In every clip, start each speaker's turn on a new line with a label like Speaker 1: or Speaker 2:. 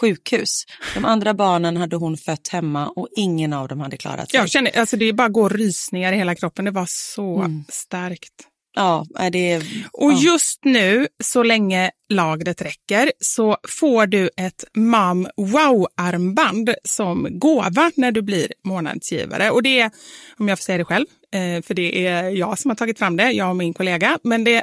Speaker 1: sjukhus. De andra barnen hade hon fött hemma och ingen av dem hade klarat sig.
Speaker 2: Jag känner, alltså det bara går rysningar i hela kroppen. Det var så
Speaker 1: Mm.
Speaker 2: starkt.
Speaker 1: Ja, är det...
Speaker 2: Och
Speaker 1: ja.
Speaker 2: just nu, så länge lagret räcker, så får du ett Mam Wow-armband som gåva när du blir månadsgivare. Och det är, om jag får säga det själv, eh, för det är jag som har tagit fram det, jag och min kollega, men det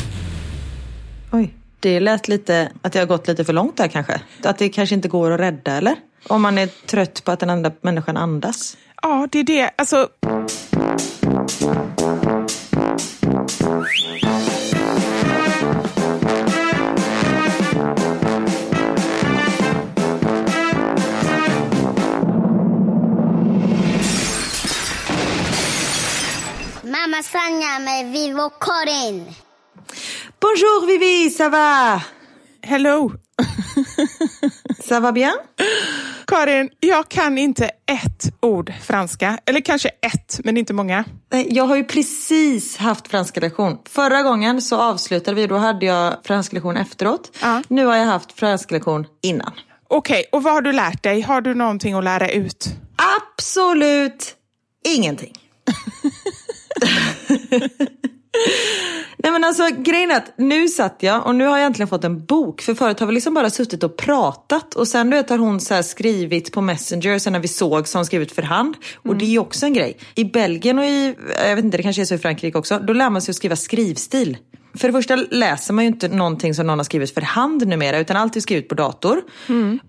Speaker 3: Det lät lite att jag har gått lite för långt där kanske. Att det kanske inte går att rädda eller? Om man är trött på att den andra människan andas.
Speaker 2: Ja, det är det. Alltså...
Speaker 4: Mamma Sanja med Vivo Karin.
Speaker 3: Bonjour Vivi, ça va?
Speaker 2: Hello!
Speaker 1: Ça va bien?
Speaker 2: Karin, jag kan inte ett ord franska. Eller kanske ett, men inte många.
Speaker 1: Jag har ju precis haft franska lektion. Förra gången så avslutade vi, då hade jag franska lektion efteråt.
Speaker 2: Ja.
Speaker 1: Nu har jag haft franska lektion innan.
Speaker 2: Okej, och vad har du lärt dig? Har du någonting att lära ut?
Speaker 1: Absolut ingenting. Nej men alltså grejen är att nu satt jag och nu har jag äntligen fått en bok. För förut har vi liksom bara suttit och pratat och sen du vet har hon så här skrivit på Messenger sen när vi såg så har hon skrivit för hand. Och det är ju också en grej. I Belgien och i, jag vet inte det kanske är så i Frankrike också, då lär man sig att skriva skrivstil. För det första läser man ju inte någonting som någon har skrivit för hand numera utan allt är skrivet på dator.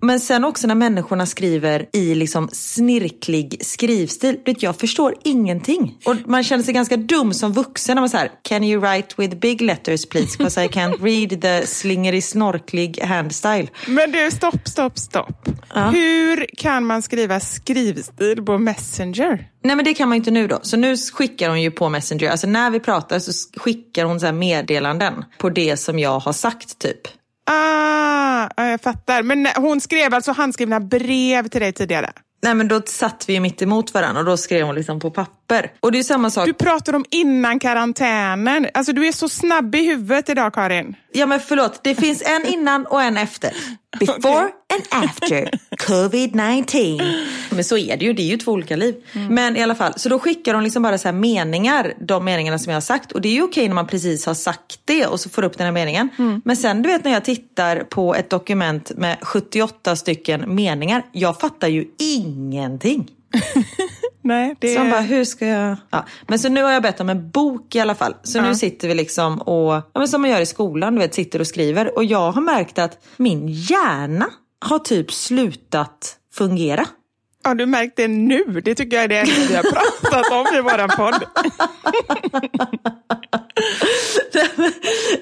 Speaker 1: Men sen också när människorna skriver i liksom snirklig skrivstil. Vet, jag förstår ingenting. Och man känner sig ganska dum som vuxen när man säger Can you write with big letters please? Because I can't read the slingery snorklig handstyle.
Speaker 2: Men du, stopp, stopp, stopp. Hur kan man skriva skrivstil på Messenger?
Speaker 1: Nej men det kan man ju inte nu då. Så nu skickar hon ju på Messenger. Alltså när vi pratar så skickar hon så här meddelanden på det som jag har sagt typ.
Speaker 2: Ah, ja, jag fattar. Men hon skrev alltså handskrivna brev till dig tidigare?
Speaker 1: Nej men då satt vi mitt emot varandra och då skrev hon liksom på papper. Och det är samma sak.
Speaker 2: Du pratar om innan karantänen. Alltså du är så snabb i huvudet idag Karin.
Speaker 1: Ja men förlåt, det finns en innan och en efter. Before and after covid-19. Men så är det ju, det är ju två olika liv. Men i alla fall, så då skickar de liksom bara så här meningar, de meningarna som jag har sagt. Och det är ju okej när man precis har sagt det och så får upp den här meningen. Men sen du vet när jag tittar på ett dokument med 78 stycken meningar, jag fattar ju ingenting.
Speaker 2: Nej, det
Speaker 1: Så man bara, hur ska jag... Ja. Men så nu har jag bett om en bok i alla fall. Så nu sitter vi liksom och, ja, men som man gör i skolan, du vet, sitter och skriver. Och jag har märkt att min hjärna har typ slutat fungera.
Speaker 2: Har du märkt det nu? Det tycker jag är det vi har pratat om i våran podd.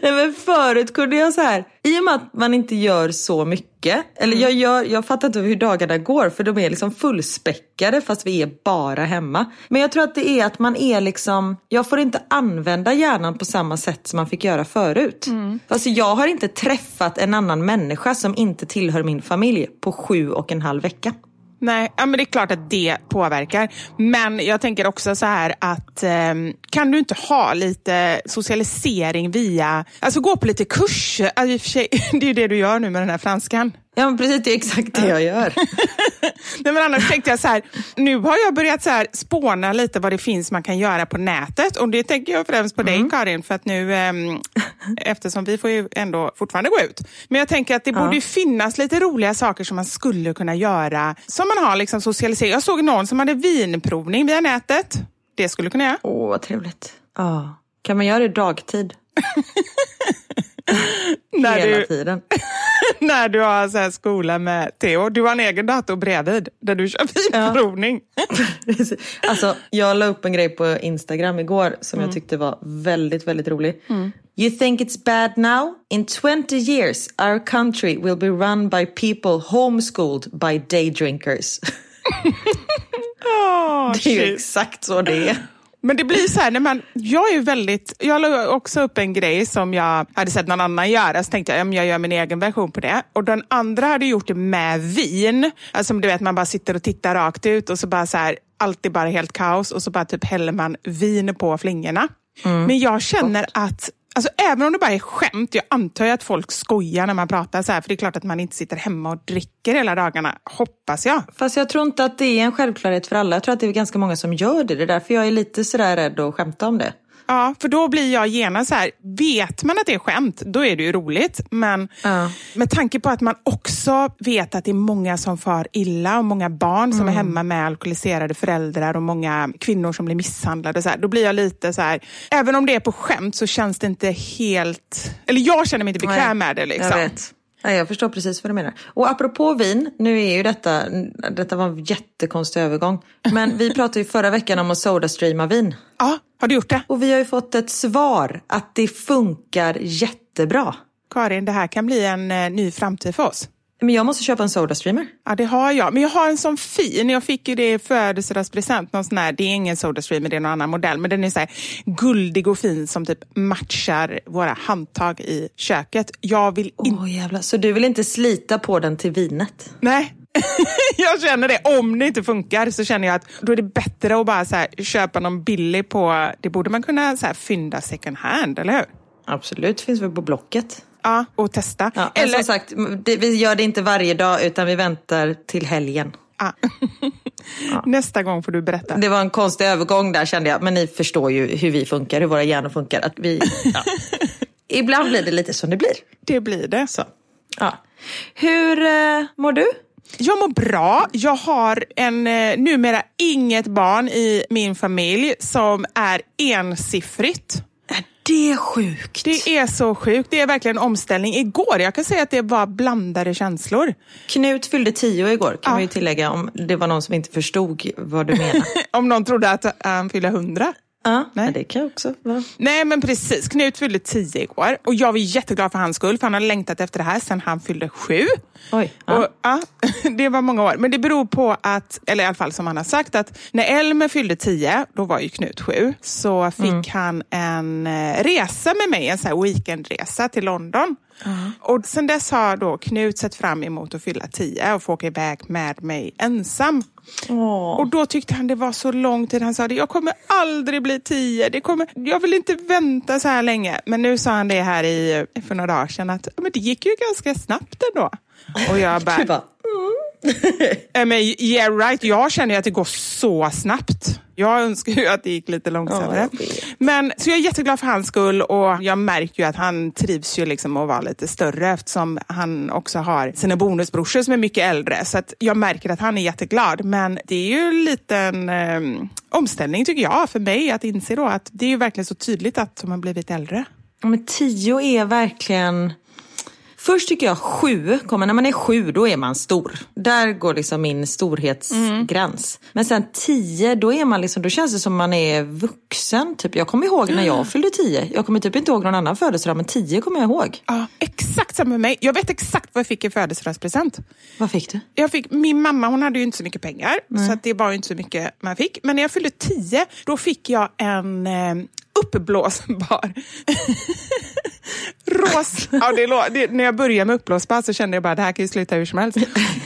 Speaker 1: Nej, men förut kunde jag så här, i och med att man inte gör så mycket, eller jag, gör, jag fattar inte hur dagarna går för de är liksom fullspäckade fast vi är bara hemma. Men jag tror att det är att man är liksom, jag får inte använda hjärnan på samma sätt som man fick göra förut. Alltså jag har inte träffat en annan människa som inte tillhör min familj på sju och en halv vecka.
Speaker 2: Nej, ja, men det är klart att det påverkar. Men jag tänker också så här att eh, kan du inte ha lite socialisering via, alltså gå på lite kurser. Alltså, i och för sig, det är ju det du gör nu med den här franskan.
Speaker 1: Ja men precis, det är exakt det jag gör.
Speaker 2: Nej, men annars tänkte jag så här, nu har jag börjat så här spåna lite vad det finns man kan göra på nätet. Och det tänker jag främst på dig Karin, för att nu, ehm, eftersom vi får ju ändå fortfarande gå ut. Men jag tänker att det borde ju finnas lite roliga saker som man skulle kunna göra, som man har liksom socialisering. Jag såg någon som hade vinprovning via nätet. Det skulle kunna göra.
Speaker 1: Åh vad trevligt. Ja. Kan man göra det dagtid?
Speaker 2: När
Speaker 1: Hela
Speaker 2: du,
Speaker 1: tiden.
Speaker 2: när du har så här skola med Theo. Du har en egen dator bredvid där du kör vinprovning.
Speaker 1: alltså, jag la upp en grej på Instagram igår som jag tyckte var väldigt, väldigt rolig. You think it's bad now? In 20 years our country will be run by people homeschooled by day drinkers.
Speaker 2: Åh,
Speaker 1: det är ju
Speaker 2: shit.
Speaker 1: exakt så det är.
Speaker 2: Men det blir så här, när man, jag är väldigt, jag la också upp en grej som jag hade sett någon annan göra, så tänkte jag, ja, men jag gör min egen version på det. Och den andra hade gjort det med vin. Alltså du vet, man bara sitter och tittar rakt ut och så bara så här, allt är bara helt kaos och så bara typ häller man vin på flingorna. Men jag känner att Alltså, även om det bara är skämt, jag antar ju att folk skojar när man pratar så här, för det är klart att man inte sitter hemma och dricker hela dagarna, hoppas jag.
Speaker 1: Fast jag tror inte att det är en självklarhet för alla. Jag tror att det är ganska många som gör det. Det är därför jag är lite sådär rädd att skämta om det.
Speaker 2: Ja, för då blir jag genast så här, vet man att det är skämt, då är det ju roligt. Men
Speaker 1: Ja.
Speaker 2: med tanke på att man också vet att det är många som far illa och många barn som är hemma med alkoholiserade föräldrar och många kvinnor som blir misshandlade. Så här, då blir jag lite så här, även om det är på skämt så känns det inte helt, eller jag känner mig inte bekväm med det. Liksom.
Speaker 1: Nej, jag förstår precis vad du menar. Och apropå vin, nu är ju detta, detta var en jättekonstig övergång. Men vi pratade ju förra veckan om att sodastreama vin.
Speaker 2: Ja, har du gjort det?
Speaker 1: Och vi har ju fått ett svar att det funkar jättebra.
Speaker 2: Karin, det här kan bli en eh, ny framtid för oss.
Speaker 1: Men jag måste köpa en Sodastreamer.
Speaker 2: Ja, det har jag. Men jag har en sån fin. Jag fick ju det i födelsedagspresent. Någon sån här, det är ingen Sodastreamer, det är någon annan modell. Men den är så här guldig och fin som typ matchar våra handtag i köket. Jag vill inte...
Speaker 1: Åh jävlar, så du vill inte slita på den till vinet?
Speaker 2: Nej. jag känner det. Om det inte funkar så känner jag att då är det bättre att bara så här, köpa någon billig på... Det borde man kunna så här, fynda second hand, eller hur?
Speaker 1: Absolut, finns väl på Blocket.
Speaker 2: Ja, och testa.
Speaker 1: Ja, eller... Som sagt, det, vi gör det inte varje dag utan vi väntar till helgen.
Speaker 2: Ah. ja. Nästa gång får du berätta.
Speaker 1: Det var en konstig övergång där kände jag. Men ni förstår ju hur vi funkar, hur våra hjärnor funkar. Att vi, ja. Ibland blir det lite som det blir.
Speaker 2: Det blir det.
Speaker 1: Så. Ja. Hur eh, mår du?
Speaker 2: Jag mår bra. Jag har en, eh, numera inget barn i min familj som är ensiffrigt.
Speaker 1: Det är sjukt.
Speaker 2: Det är så sjukt. Det är verkligen en omställning. Igår, jag kan säga att det var blandade känslor.
Speaker 1: Knut fyllde tio igår, kan ja. man ju tillägga om det var någon som inte förstod vad du menar.
Speaker 2: om någon trodde att han fyllde hundra.
Speaker 1: Ja, Nej. det kan också vara.
Speaker 2: Nej, men precis. Knut fyllde tio igår och jag var jätteglad för hans skull, för han har längtat efter det här sedan han fyllde sju.
Speaker 1: Oj. Ja.
Speaker 2: Och, ja, det var många år. Men det beror på att, eller i alla fall som han har sagt, att när Elmer fyllde tio, då var ju Knut sju, så fick mm. han en eh, resa med mig, en så weekendresa till London. Uh. Och sen dess har då Knut sett fram emot att fylla tio och få åka iväg med mig ensam.
Speaker 1: Oh.
Speaker 2: Och då tyckte han det var så lång tid. Han sa det, jag kommer aldrig bli tio. Det kommer, jag vill inte vänta så här länge. Men nu sa han det här i, för några dagar sedan att men det gick ju ganska snabbt ändå. Och jag bara...
Speaker 1: bara
Speaker 2: mm. men yeah right, jag känner ju att det går så snabbt. Jag önskar ju att det gick lite långsammare. Ja, men, så jag är jätteglad för hans skull och jag märker ju att han trivs ju liksom att vara lite större eftersom han också har sina bonusbrorsor som är mycket äldre. Så att jag märker att han är jätteglad. Men det är ju en liten eh, omställning tycker jag för mig att inse då att det är ju verkligen så tydligt att de har blivit äldre.
Speaker 1: Men tio är verkligen Först tycker jag sju, kommer, när man är sju då är man stor. Där går liksom min storhetsgräns. Mm. Men sen tio, då, är man liksom, då känns det som man är vuxen. Typ. Jag kommer ihåg när jag fyllde tio. Jag kommer typ inte ihåg någon annan födelsedag, men tio kommer jag ihåg.
Speaker 2: Ja, exakt samma med mig. Jag vet exakt vad jag fick i födelsedagspresent.
Speaker 1: Vad fick du?
Speaker 2: Jag fick, min mamma hon hade ju inte så mycket pengar, Nej. så det var inte så mycket man fick. Men när jag fyllde tio, då fick jag en eh, uppblåsbar Ros. Ja, det, det, när jag började med uppblåsbar så kände jag bara det här kan ju sluta hur som helst.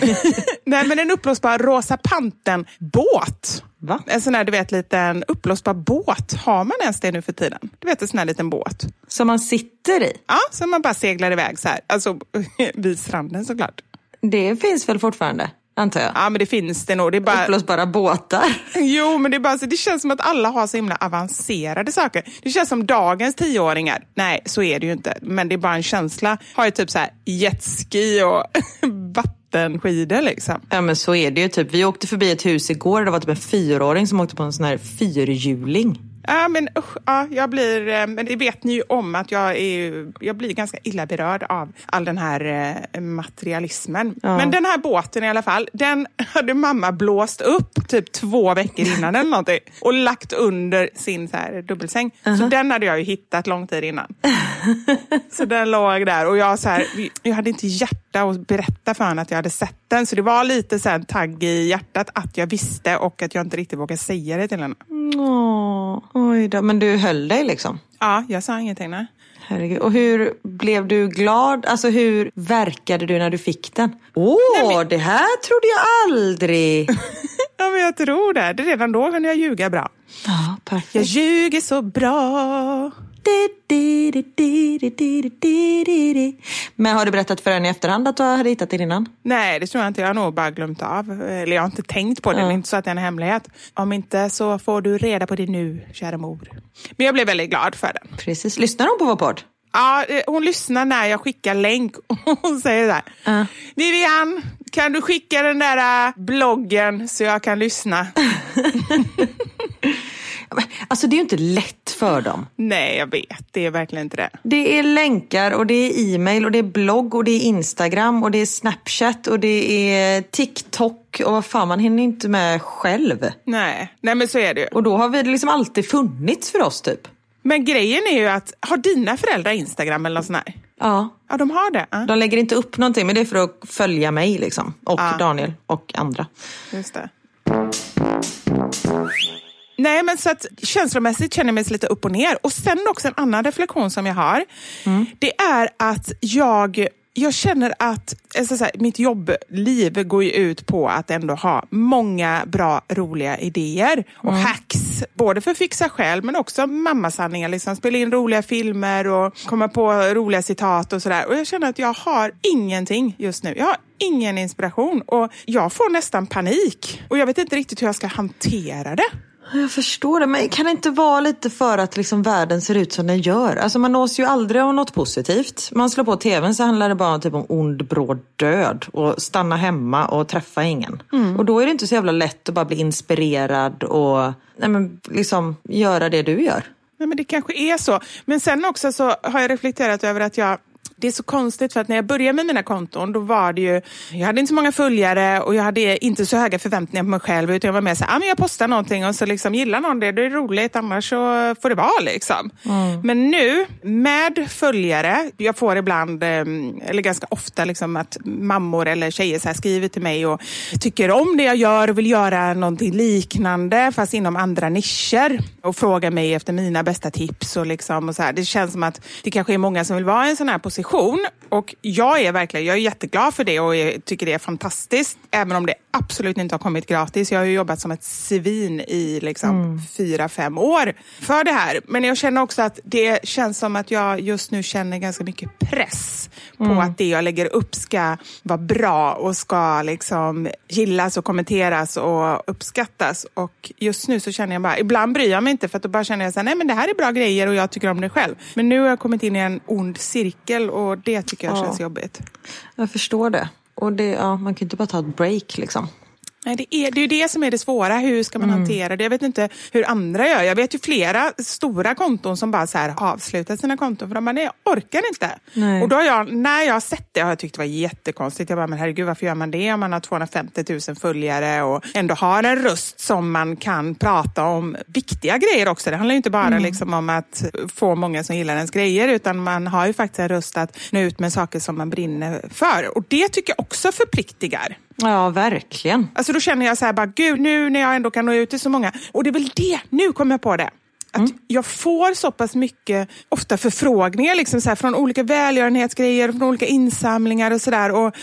Speaker 2: Nej, men en uppblåsbar Rosa Panten-båt.
Speaker 1: Va?
Speaker 2: En sån här, du vet, liten uppblåsbar båt. Har man ens det nu för tiden? Du vet, en sån här liten båt.
Speaker 1: Som man sitter i?
Speaker 2: Ja, som man bara seglar iväg så här. Alltså vid stranden såklart.
Speaker 1: Det finns väl fortfarande? Antar jag.
Speaker 2: Ja, men det finns det nog. Det är bara...
Speaker 1: Uppblåsbara båtar.
Speaker 2: Jo, men det, är bara, det känns som att alla har så himla avancerade saker. Det känns som dagens tioåringar. Nej, så är det ju inte. Men det är bara en känsla. Har ju typ så här jetski och vattenskidor liksom.
Speaker 1: Ja, men så är det ju. Typ. Vi åkte förbi ett hus igår det var typ en fyraåring som åkte på en sån här fyrhjuling.
Speaker 2: Ja, men usch, ja, jag blir, eh, men det vet ni ju om att jag, är, jag blir ganska illa berörd av all den här eh, materialismen. Ja. Men den här båten i alla fall, den hade mamma blåst upp typ två veckor innan eller någonting och lagt under sin så här, dubbelsäng. Uh -huh. Så den hade jag ju hittat lång tid innan. så den låg där och jag, så här, jag hade inte hjärta att berätta för honom att jag hade sett den. Så det var lite så här, tagg i hjärtat att jag visste och att jag inte riktigt vågade säga det till henne.
Speaker 1: Åh, oj då. Men du höll dig liksom?
Speaker 2: Ja, jag sa ingenting. Nej.
Speaker 1: Herregud. Och hur blev du glad? Alltså hur verkade du när du fick den? Åh, men... det här trodde jag aldrig.
Speaker 2: ja, men jag tror det. Redan då kunde jag ljuga bra.
Speaker 1: Ja, perfekt.
Speaker 2: Jag ljuger så bra.
Speaker 1: Men har du berättat för henne i efterhand att du hade hittat det innan?
Speaker 2: Nej, det tror jag inte. Jag har nog bara glömt av. Eller jag har inte tänkt på det. Mm. Det är inte så att det är en hemlighet. Om inte så får du reda på det nu, kära mor. Men jag blev väldigt glad för den.
Speaker 1: Precis. Lyssnar hon på vår podd?
Speaker 2: Ja, hon lyssnar när jag skickar länk hon säger så här. Uh. Vivian, kan du skicka den där bloggen så jag kan lyssna?
Speaker 1: Alltså det är ju inte lätt för dem.
Speaker 2: Nej, jag vet. Det är verkligen inte det.
Speaker 1: Det är länkar och det är e-mail och det är blogg och det är Instagram och det är Snapchat och det är TikTok och vad fan, man hinner inte med själv.
Speaker 2: Nej, Nej men så är det ju.
Speaker 1: Och då har vi liksom alltid funnits för oss typ.
Speaker 2: Men grejen är ju att, har dina föräldrar Instagram eller något sånt här?
Speaker 1: Ja.
Speaker 2: Ja, de har det. Ja,
Speaker 1: De lägger inte upp någonting, men det är för att följa mig liksom. Och
Speaker 2: Ja.
Speaker 1: Daniel och andra.
Speaker 2: just det. Nej, men så att känslomässigt känner jag mig lite upp och ner. Och sen också en annan reflektion som jag har. Det är att jag, jag känner att alltså så här, mitt jobbliv går ju ut på att ändå ha många bra, roliga idéer och hacks. Både för att fixa själv, men också mammasanningar. Liksom, spela in roliga filmer och komma på roliga citat och sådär. Och jag känner att jag har ingenting just nu. Jag har ingen inspiration och jag får nästan panik. Och jag vet inte riktigt hur jag ska hantera det.
Speaker 1: Jag förstår det, men kan det inte vara lite för att liksom världen ser ut som den gör? Alltså man nås ju aldrig av något positivt. Man slår på tvn så handlar det bara typ om ond bråd död och stanna hemma och träffa ingen. Och då är det inte så jävla lätt att bara bli inspirerad och nej men, liksom göra det du gör.
Speaker 2: Nej, men det kanske är så. Men sen också så har jag reflekterat över att jag det är så konstigt för att när jag började med mina konton då var det ju, jag hade inte så många följare och jag hade inte så höga förväntningar på mig själv utan jag var mer så här, ah, men jag postar någonting och så liksom gillar någon det, det är roligt annars så får det vara liksom. Men nu med följare, jag får ibland, eh, eller ganska ofta liksom att mammor eller tjejer så skriver till mig och tycker om det jag gör och vill göra någonting liknande fast inom andra nischer och frågar mig efter mina bästa tips och liksom och så här. Det känns som att det kanske är många som vill vara i en sån här position och jag är verkligen, jag är jätteglad för det och jag tycker det är fantastiskt även om det absolut inte har kommit gratis. Jag har jobbat som ett svin i liksom fyra, fem år för det här. Men jag känner också att det känns som att jag just nu känner ganska mycket press på att det jag lägger upp ska vara bra och ska liksom gillas och kommenteras och uppskattas. Och just nu så känner jag bara, ibland bryr jag mig inte för att då bara känner jag så här, nej men det här är bra grejer och jag tycker om det själv. Men nu har jag kommit in i en ond cirkel och det tycker jag
Speaker 1: Ja.
Speaker 2: känns jobbigt.
Speaker 1: Jag förstår det. Och det, ja, man kan ju inte bara ta ett break liksom.
Speaker 2: Nej, det, är, det är ju det som är det svåra. Hur ska man hantera det? Jag vet inte hur andra gör. Jag vet ju flera stora konton som bara så här avslutat sina konton för de bara, nej, jag orkar inte.
Speaker 1: Nej.
Speaker 2: Och då jag, när jag har sett det har jag tyckt det var jättekonstigt. Jag bara, men herregud, varför gör man det om man har 250 000 följare och ändå har en röst som man kan prata om viktiga grejer också. Det handlar ju inte bara liksom om att få många som gillar ens grejer utan man har ju faktiskt en röst att nå ut med saker som man brinner för. Och det tycker jag också förpliktigar.
Speaker 1: Ja, verkligen.
Speaker 2: Alltså då känner jag så här, bara, gud nu när jag ändå kan nå ut till så många. Och det är väl det, nu kommer jag på det. Att jag får så pass mycket, ofta förfrågningar liksom så här, från olika välgörenhetsgrejer, från olika insamlingar och sådär. Och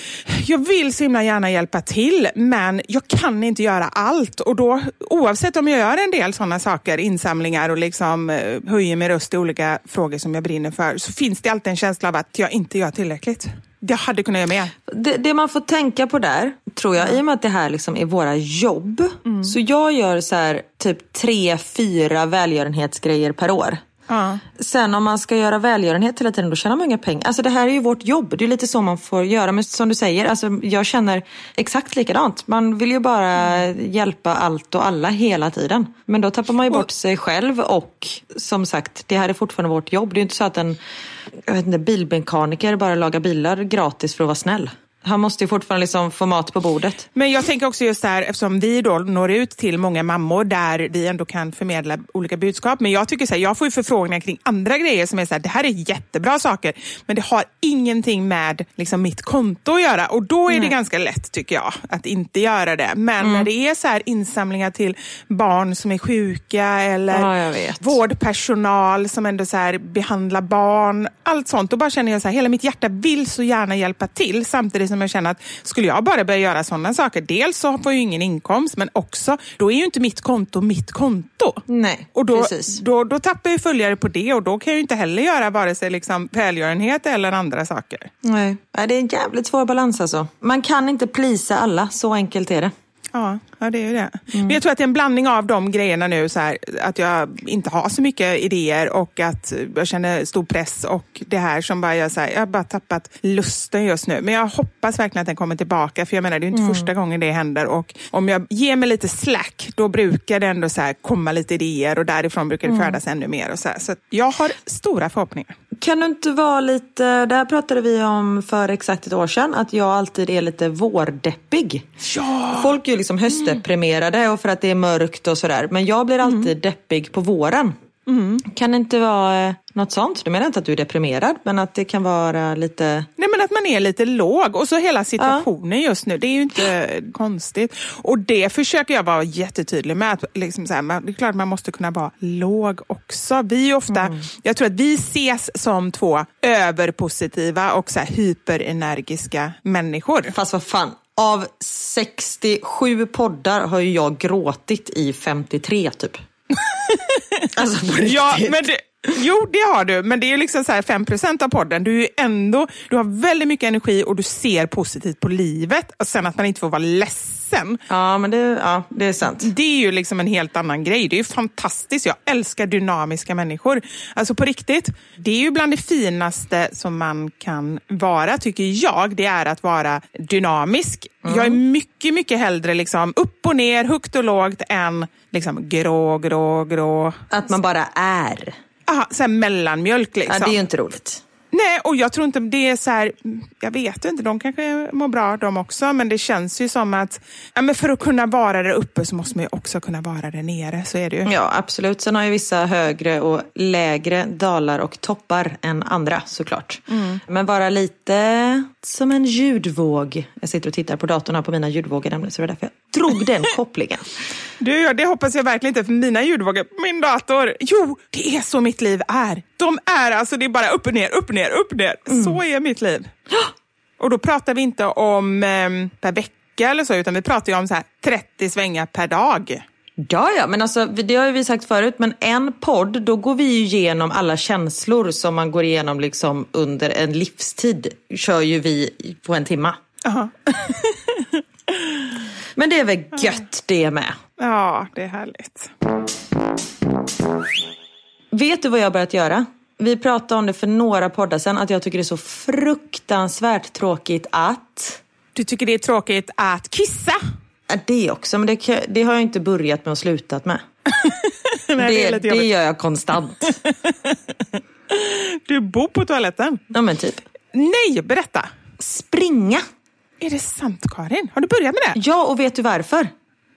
Speaker 2: Jag vill så himla gärna hjälpa till, men jag kan inte göra allt. Och då, oavsett om jag gör en del sådana saker, insamlingar och liksom, eh, höjer min röst i olika frågor som jag brinner för, så finns det alltid en känsla av att jag inte gör tillräckligt. Jag hade kunnat göra mer.
Speaker 1: Det, det man får tänka på där, tror jag, i och med att det här liksom är våra jobb. Så jag gör så här typ tre, fyra välgörenhetsgrejer per år.
Speaker 2: Ja.
Speaker 1: Sen om man ska göra välgörenhet hela tiden, då tjänar man inga pengar. Alltså det här är ju vårt jobb. Det är lite så man får göra. Men som du säger, alltså, jag känner exakt likadant. Man vill ju bara hjälpa allt och alla hela tiden. Men då tappar man ju bort sig själv och som sagt, det här är fortfarande vårt jobb. Det är ju inte så att en jag vet inte, bilmekaniker bara lagar bilar gratis för att vara snäll. Han måste ju fortfarande liksom få mat på bordet.
Speaker 2: Men jag tänker också just där, eftersom vi då når ut till många mammor där vi ändå kan förmedla olika budskap. Men jag tycker så här, jag får ju förfrågningar kring andra grejer som är så här, det här är jättebra saker, men det har ingenting med liksom, mitt konto att göra. Och då är det ganska lätt, tycker jag, att inte göra det. Men när det är så här insamlingar till barn som är sjuka eller
Speaker 1: Ja,
Speaker 2: vårdpersonal som ändå så här behandlar barn, allt sånt. Då bara känner jag så här, hela mitt hjärta vill så gärna hjälpa till samtidigt som jag känner att skulle jag bara börja göra sådana saker, dels så får jag ingen inkomst men också, då är ju inte mitt konto mitt konto.
Speaker 1: Nej,
Speaker 2: Och då,
Speaker 1: precis.
Speaker 2: då, då tappar jag följare på det och då kan jag ju inte heller göra vare sig liksom välgörenhet eller andra saker.
Speaker 1: Nej. Nej, det är en jävligt svår balans alltså. Man kan inte plisa alla, så enkelt är det.
Speaker 2: Ja, ja det är ju det. Men jag tror att det är en blandning av de grejerna nu, så här, att jag inte har så mycket idéer och att jag känner stor press och det här som bara jag, så här, jag har bara tappat lusten just nu. Men jag hoppas verkligen att den kommer tillbaka, för jag menar det är inte första gången det händer och om jag ger mig lite slack, då brukar det ändå så här, komma lite idéer och därifrån brukar det födas ännu mer. Och så här. så jag har stora förhoppningar.
Speaker 1: Kan du inte vara lite, det här pratade vi om för exakt ett år sedan, att jag alltid är lite vårdeppig.
Speaker 2: Ja!
Speaker 1: Folk är ju liksom höstdeprimerade och för att det är mörkt och sådär. Men jag blir alltid deppig på våren. Kan det inte vara eh, Något sånt? Du menar inte att du är deprimerad, men att det kan vara lite...
Speaker 2: Nej men att man är lite låg och så hela situationen ja. just nu, det är ju inte konstigt. Och det försöker jag vara jättetydlig med. Att liksom så här, det är klart man måste kunna vara låg också. Vi är ofta, mm. jag tror att vi ses som två överpositiva och så här hyperenergiska människor.
Speaker 1: Fast vad fan, av 67 poddar har ju jag gråtit i 53 typ.
Speaker 2: alltså på riktigt. Ja, men det, Jo, det har du, men det är liksom så här 5 av podden. Du, är ändå, du har väldigt mycket energi och du ser positivt på livet. Och sen att man inte får vara ledsen.
Speaker 1: Ja, men det, ja, det är sant.
Speaker 2: Det är ju liksom en helt annan grej. Det är fantastiskt. Jag älskar dynamiska människor. Alltså på riktigt, det är ju bland det finaste som man kan vara, tycker jag. Det är att vara dynamisk. Mm. Jag är mycket, mycket hellre liksom upp och ner, högt och lågt än liksom grå, grå, grå.
Speaker 1: Att man bara är
Speaker 2: aha, så här mellanmjölk. Liksom.
Speaker 1: Ja, det är ju inte roligt.
Speaker 2: Nej, och jag tror inte det är så här, jag vet inte, de kanske mår bra de också, men det känns ju som att ja, men för att kunna vara där uppe så måste man ju också kunna vara där nere, så är det ju.
Speaker 1: Ja, absolut. Sen har ju vissa högre och lägre dalar och toppar än andra såklart. Mm. Men vara lite som en ljudvåg. Jag sitter och tittar på datorn på mina ljudvågor nämligen, så det är därför jag drog den kopplingen.
Speaker 2: Du, det hoppas jag verkligen inte för mina ljudvågor min dator. Jo, det är så mitt liv är. De är alltså, det är bara upp och ner, upp och ner, upp och ner. Mm. Så är mitt liv. Och då pratar vi inte om eh, per vecka eller så, utan vi pratar ju om så här 30 svängar per dag.
Speaker 1: Ja, ja, men alltså, det har vi sagt förut, men en podd, då går vi igenom alla känslor som man går igenom liksom under en livstid. Kör ju vi på en timma. Men det är väl gött det med.
Speaker 2: Ja, det är härligt.
Speaker 1: Vet du vad jag har börjat göra? Vi pratade om det för några poddar sedan, att jag tycker det är så fruktansvärt tråkigt att...
Speaker 2: Du tycker det är tråkigt att kissa?
Speaker 1: Det också, men det, det har jag inte börjat med och slutat med. Nej, det, det, det gör jag konstant.
Speaker 2: du bor på toaletten?
Speaker 1: Ja, men typ.
Speaker 2: Nej, berätta.
Speaker 1: Springa.
Speaker 2: Är det sant, Karin? Har du börjat med det?
Speaker 1: Ja, och vet du varför?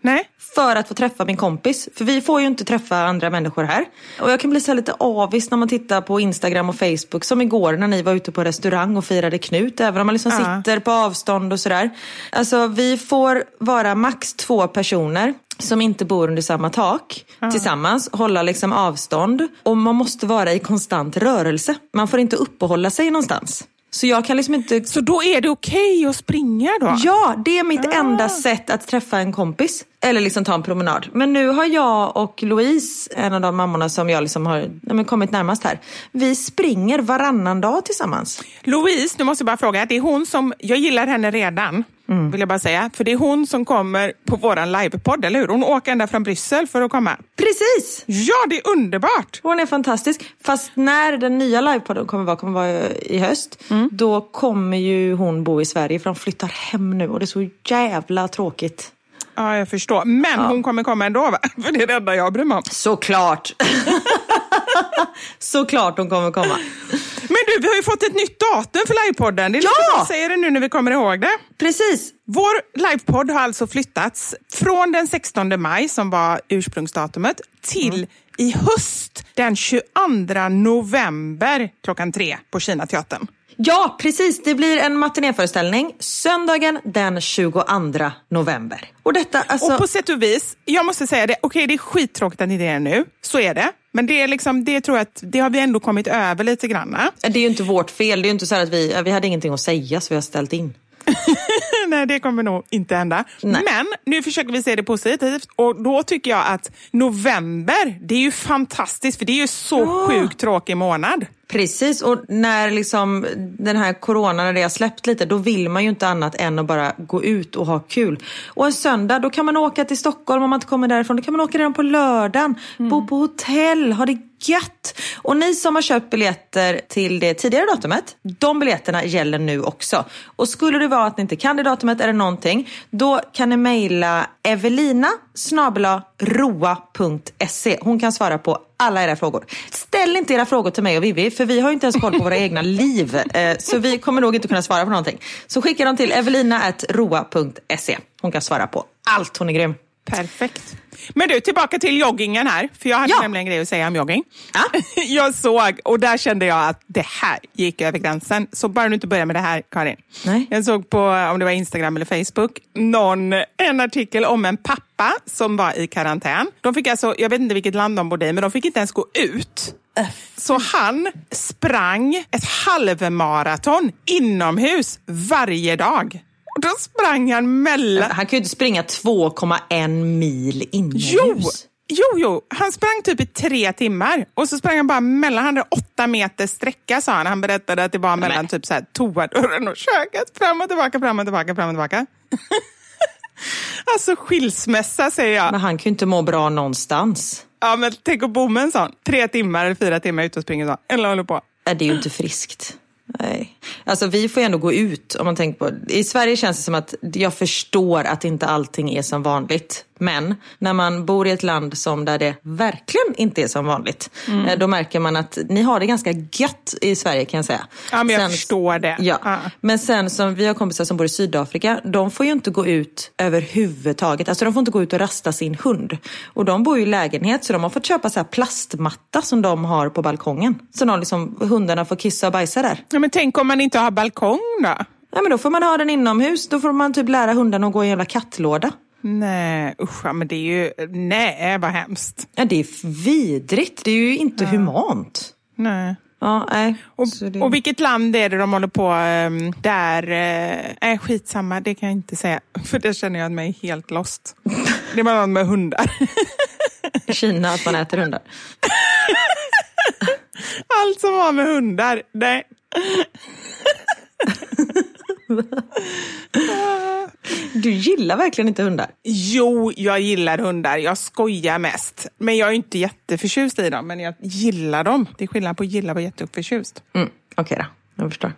Speaker 2: Nej.
Speaker 1: För att få träffa min kompis. För vi får ju inte träffa andra människor här. Och jag kan bli så lite avis när man tittar på Instagram och Facebook. Som igår när ni var ute på restaurang och firade Knut. Även om man liksom uh. sitter på avstånd och sådär. Alltså vi får vara max två personer som inte bor under samma tak uh. tillsammans, hålla liksom avstånd och man måste vara i konstant rörelse. Man får inte uppehålla sig någonstans. Så jag kan liksom inte...
Speaker 2: Så då är det okej okay att springa då?
Speaker 1: Ja, det är mitt ah. enda sätt att träffa en kompis. Eller liksom ta en promenad. Men nu har jag och Louise, en av de mammorna som jag liksom har ja, kommit närmast här. Vi springer varannan dag tillsammans.
Speaker 2: Louise, nu måste jag bara fråga. Det är hon som, jag gillar henne redan. Mm. Vill jag bara säga. För det är hon som kommer på våran livepodd, eller hur? Hon åker ända från Bryssel för att komma.
Speaker 1: Precis!
Speaker 2: Ja, det är underbart!
Speaker 1: Hon är fantastisk. Fast när den nya livepodden kommer vara, kommer vara i höst, mm. då kommer ju hon bo i Sverige för de flyttar hem nu och det är så jävla tråkigt.
Speaker 2: Ja, jag förstår. Men ja. hon kommer komma ändå, va? För det är det enda jag bryr mig om.
Speaker 1: Såklart! Såklart hon kommer komma.
Speaker 2: Men du, vi har ju fått ett nytt datum för livepodden. Det är ja! lite säger det nu när vi kommer ihåg det.
Speaker 1: Precis.
Speaker 2: Vår livepodd har alltså flyttats från den 16 maj, som var ursprungsdatumet, till mm. i höst den 22 november klockan tre på Kinateatern.
Speaker 1: Ja, precis. Det blir en matinéföreställning söndagen den 22 november.
Speaker 2: Och, detta, alltså... och på sätt och vis, jag måste säga det, okej okay, det är skittråkigt att ni är nu, så är det. Men det, är liksom, det tror jag att det har vi ändå kommit över lite grann.
Speaker 1: Det är ju inte vårt fel, det är ju inte så att vi, vi hade ingenting att säga så vi har ställt in.
Speaker 2: Nej, det kommer nog inte hända. Nej. Men nu försöker vi se det positivt och då tycker jag att november, det är ju fantastiskt för det är ju så ja. sjukt tråkig månad.
Speaker 1: Precis, och när liksom den här coronan när det har släppt lite, då vill man ju inte annat än att bara gå ut och ha kul. Och en söndag, då kan man åka till Stockholm om man inte kommer därifrån. Då kan man åka redan på lördagen, mm. bo på hotell, ha det gött. Och ni som har köpt biljetter till det tidigare datumet, de biljetterna gäller nu också. Och skulle det vara att ni inte kan det datumet eller någonting, då kan ni mejla Evelina roa.se. Hon kan svara på alla era frågor. Ställ inte era frågor till mig och Vivi, för vi har inte ens koll på våra egna liv. Eh, så vi kommer nog inte kunna svara på någonting. Så skicka dem till evelina.roa.se. Hon kan svara på allt, hon är grym.
Speaker 2: Perfekt. Men du, tillbaka till joggingen här. För jag hade
Speaker 1: Ja.
Speaker 2: nämligen en grej att säga om jogging. jag såg, och där kände jag att det här gick över gränsen. Så bara du inte börjar med det här, Karin.
Speaker 1: Nej.
Speaker 2: Jag såg på, om det var Instagram eller Facebook, någon, en artikel om en pappa som var i karantän. De fick alltså, jag vet inte vilket land de bodde i, men de fick inte ens gå ut. Så han sprang ett halvmaraton inomhus varje dag. Då sprang han mellan...
Speaker 1: Han kan ju inte springa 2,1 mil inomhus.
Speaker 2: Jo, jo, jo, han sprang typ i tre timmar och så sprang han bara mellan, han hade åtta meter sträcka sa han. Han berättade att det var mellan typ så här, toadörren och köket. Fram och tillbaka, fram och tillbaka, fram och tillbaka. alltså skilsmässa säger jag.
Speaker 1: Men han kan ju inte må bra någonstans.
Speaker 2: Ja, men tänk att bo med en sån. Tre timmar eller fyra timmar ute och springer så. Eller håller på.
Speaker 1: Nej, Det är ju inte friskt. Nej. Alltså vi får ju ändå gå ut om man tänker på I Sverige känns det som att jag förstår att inte allting är som vanligt. Men när man bor i ett land som där det verkligen inte är som vanligt. eh, Då märker man att ni har det ganska gött i Sverige kan jag säga.
Speaker 2: Ja, men jag
Speaker 1: Sen-
Speaker 2: förstår det.
Speaker 1: Ja.
Speaker 2: Ja.
Speaker 1: Men sen som vi har kompisar som bor i Sydafrika, de får ju inte gå ut överhuvudtaget. Alltså de får inte gå ut och rasta sin hund. Och de bor ju i lägenhet så de har fått köpa så här plastmatta som de har på balkongen. Så de liksom, hundarna får kissa och bajsa där.
Speaker 2: Ja, men tänk om man inte har balkong då?
Speaker 1: Ja, men då får man ha den inomhus. Då får man typ lära hundarna att gå i en jävla kattlåda.
Speaker 2: Nej, usch, ja, men det är ju... Nej, vad hemskt.
Speaker 1: Ja, det är vidrigt. Det är ju inte humant.
Speaker 2: Nej.
Speaker 1: Ja, nej.
Speaker 2: Och,
Speaker 1: det...
Speaker 2: och vilket land är det de håller på um, där? Nej, skitsamma, det kan jag inte säga. För det känner jag mig helt lost. Det var något med hundar.
Speaker 1: Kina, att man äter hundar.
Speaker 2: Allt som har med hundar. Nej.
Speaker 1: Du gillar verkligen inte hundar.
Speaker 2: Jo, jag gillar hundar. Jag skojar mest. Men jag är inte jätteförtjust i dem. Men jag gillar dem. Det är skillnad på gilla och jätteförtjust.
Speaker 1: Mm, Okej då, jag förstår.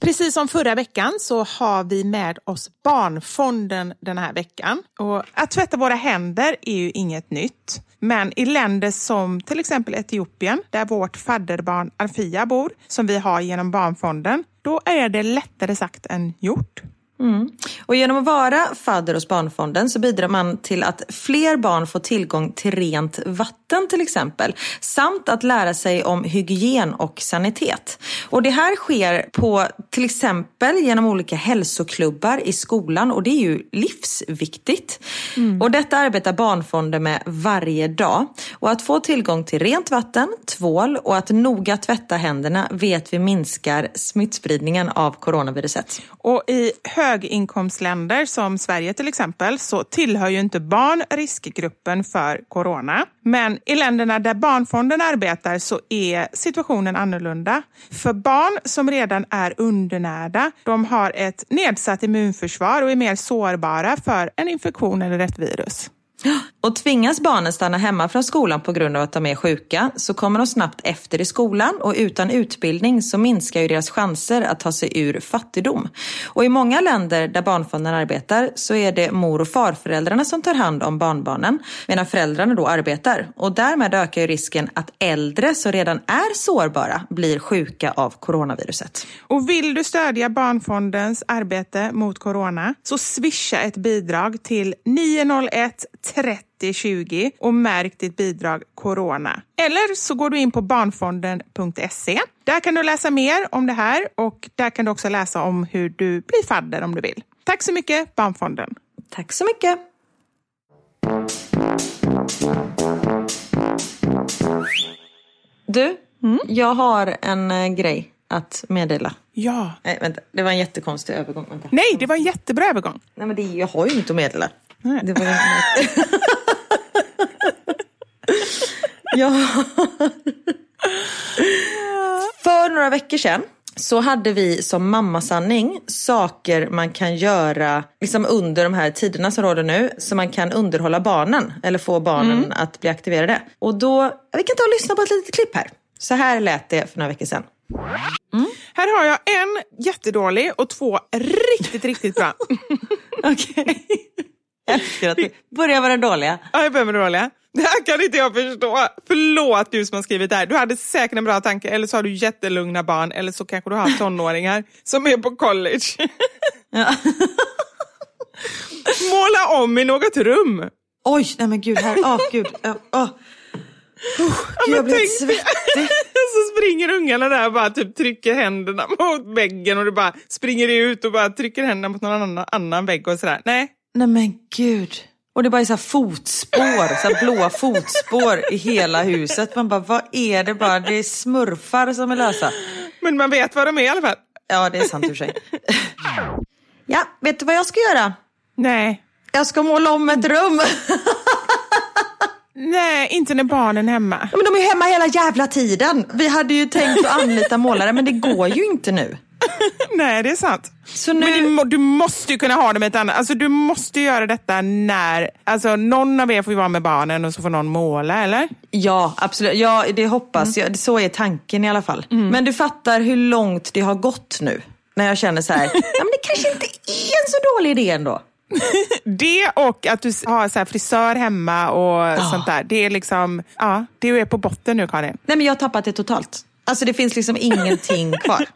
Speaker 2: Precis som förra veckan så har vi med oss Barnfonden den här veckan. Och att tvätta våra händer är ju inget nytt. Men i länder som till exempel Etiopien, där vårt fadderbarn Alfia bor, som vi har genom Barnfonden, då är det lättare sagt än gjort. Mm.
Speaker 1: Och genom att vara fadder hos Barnfonden så bidrar man till att fler barn får tillgång till rent vatten till exempel. Samt att lära sig om hygien och sanitet. Och det här sker på till exempel genom olika hälsoklubbar i skolan och det är ju livsviktigt. Och detta arbetar Barnfonden med varje dag. Och att få tillgång till rent vatten, tvål och att noga tvätta händerna vet vi minskar smittspridningen av coronaviruset.
Speaker 2: Och i höginkomstländer som Sverige till exempel så tillhör ju inte barn riskgruppen för corona. Men i länderna där Barnfonden arbetar så är situationen annorlunda. För barn som redan är undernärda, de har ett nedsatt immunförsvar och är mer sårbara för en infektion eller ett virus.
Speaker 1: Och tvingas barnen stanna hemma från skolan på grund av att de är sjuka så kommer de snabbt efter i skolan och utan utbildning så minskar ju deras chanser att ta sig ur fattigdom. Och i många länder där Barnfonden arbetar så är det mor och farföräldrarna som tar hand om barnbarnen medan föräldrarna då arbetar. Och därmed ökar ju risken att äldre som redan är sårbara blir sjuka av coronaviruset.
Speaker 2: Och vill du stödja Barnfondens arbete mot corona så swisha ett bidrag till 901 30 20 och märk ditt bidrag corona. Eller så går du in på barnfonden.se. Där kan du läsa mer om det här och där kan du också läsa om hur du blir fadder om du vill. Tack så mycket Barnfonden.
Speaker 1: Tack så mycket! Du, jag har en eh, grej att meddela.
Speaker 2: Ja.
Speaker 1: Nej, vänta. Det var en jättekonstig övergång. Vänta.
Speaker 2: Nej, det var en jättebra övergång.
Speaker 1: Nej, men det, jag har ju inget att meddela.
Speaker 2: Nej.
Speaker 1: Det var ja. För några veckor sedan så hade vi som mammasanning saker man kan göra liksom under de här tiderna som råder nu. Så man kan underhålla barnen eller få barnen att bli aktiverade. Och då, vi kan ta och lyssna på ett litet klipp här. Så här lät det för några veckor sedan.
Speaker 2: Här har jag en jättedålig och två riktigt, riktigt bra.
Speaker 1: Okej. Älskar att vi börjar med den dåliga.
Speaker 2: Ja, jag börjar med det dåliga. Det här kan inte jag förstå. Förlåt du som har skrivit det här. Du hade säkert en bra tanke, eller så har du jättelugna barn, eller så kanske du har tonåringar som är på college.
Speaker 1: Ja.
Speaker 2: Måla om i något rum.
Speaker 1: Oj, nej men gud, här, åh gud. Åh. Oh, gud, jag blir
Speaker 2: tänk
Speaker 1: svettig.
Speaker 2: så springer ungarna där och bara typ trycker händerna mot väggen och du bara springer ut och bara trycker händerna mot någon annan, annan vägg och sådär. Nej.
Speaker 1: Nej men gud. Och det bara är så här fotspår, så blåa fotspår i hela huset. Man bara, vad är det bara? Det är smurfar som är lösa.
Speaker 2: Men man vet vad de är i alla fall.
Speaker 1: Ja, det är sant i och för sig. Ja, vet du vad jag ska göra?
Speaker 2: Nej.
Speaker 1: Jag ska måla om ett rum.
Speaker 2: Nej, inte när barnen är hemma.
Speaker 1: Men de är hemma hela jävla tiden. Vi hade ju tänkt att anlita målare, men det går ju inte nu.
Speaker 2: Nej, det är sant.
Speaker 1: Nu...
Speaker 2: Men du, du måste ju kunna ha dem ett annat... Alltså du måste göra detta när... Alltså någon av er får ju vara med barnen och så får någon måla, eller?
Speaker 1: Ja, absolut. Ja, det hoppas jag. Så är tanken i alla fall. Men du fattar hur långt det har gått nu. När jag känner så här, ja, men det kanske inte är en så dålig idé ändå.
Speaker 2: Det och att du har så frisör hemma och sånt där. Det är liksom... Ja, det är på botten nu, Karin.
Speaker 1: Nej, men jag har tappat det totalt. Alltså det finns liksom ingenting kvar.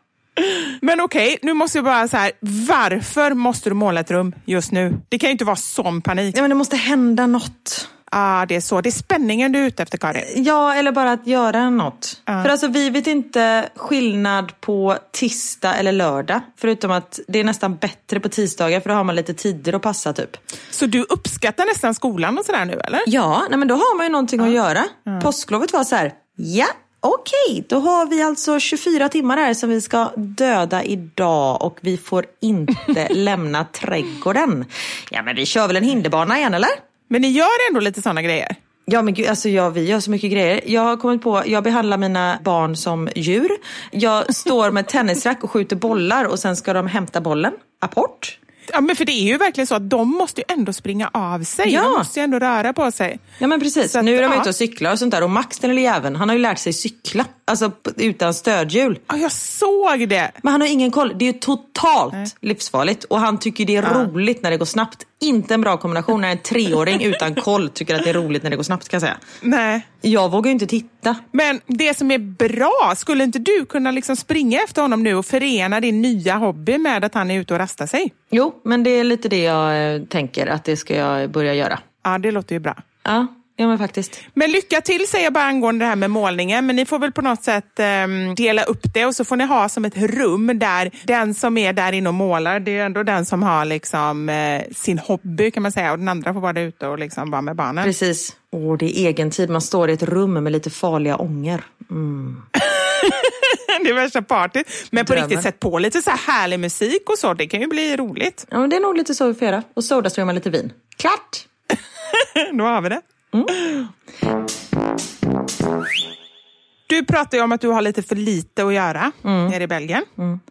Speaker 2: Men okej, nu måste jag bara så här. Varför måste du måla ett rum just nu? Det kan ju inte vara sån panik.
Speaker 1: Ja, men det måste hända något.
Speaker 2: Ah, det är så. Det är spänningen du är ute efter, Karin.
Speaker 1: Ja, eller bara att göra något. För alltså vi vet inte skillnad på tisdag eller lördag. Förutom att det är nästan bättre på tisdagar för då har man lite tider att passa typ.
Speaker 2: Så du uppskattar nästan skolan och sådär nu, eller?
Speaker 1: Ja, nej, men då har man ju någonting att göra. Påsklovet var så här, ja okej, då har vi alltså 24 timmar här som vi ska döda idag och vi får inte lämna trädgården. Ja men vi kör väl en hinderbana igen eller?
Speaker 2: Men ni gör ändå lite sådana grejer?
Speaker 1: Ja men gud, alltså ja, vi gör så mycket grejer. Jag har kommit på, jag behandlar mina barn som djur. Jag står med tennisrack och skjuter bollar och sen ska de hämta bollen. Apport.
Speaker 2: Ja, men för det är ju verkligen så att de måste ju ändå springa av sig.
Speaker 1: Ja.
Speaker 2: De måste ju ändå röra på sig.
Speaker 1: Ja men precis.
Speaker 2: Att,
Speaker 1: nu är de
Speaker 2: ja.
Speaker 1: ute och cyklar och sånt där. Och Max den lille jäveln, han har ju lärt sig cykla. Alltså utan stödhjul.
Speaker 2: Ja, jag såg det.
Speaker 1: Men han har ingen koll. Det är ju totalt livsfarligt. Och han tycker det är roligt när det går snabbt. Inte en bra kombination när en treåring utan koll tycker att det är roligt när det går snabbt kan jag säga.
Speaker 2: Nej.
Speaker 1: Jag vågar ju inte titta.
Speaker 2: Men det som är bra, skulle inte du kunna liksom springa efter honom nu och förena din nya hobby med att han är ute och rastar sig?
Speaker 1: Jo, men det är lite det jag eh, tänker att det ska jag börja göra.
Speaker 2: Ja, det låter ju bra.
Speaker 1: Ja, ja men faktiskt.
Speaker 2: Men lycka till säger jag bara angående det här med målningen. Men ni får väl på något sätt ehm, dela upp det och så får ni ha som ett rum där den som är där inne och målar, det är ändå den som har liksom, eh, sin hobby kan man säga och den andra får vara där ute och liksom vara med barnen.
Speaker 1: Precis. Åh, det är egen tid. Man står i ett rum med lite farliga ånger.
Speaker 2: det är värsta partyt. Men på riktigt, sätt på lite så här härlig musik och så. Det kan ju bli roligt.
Speaker 1: Ja, men det är nog lite så vi får göra. Och Sodastreama lite vin. Klart!
Speaker 2: Då har vi det. Du pratar ju om att du har lite för lite att göra nere i Belgien.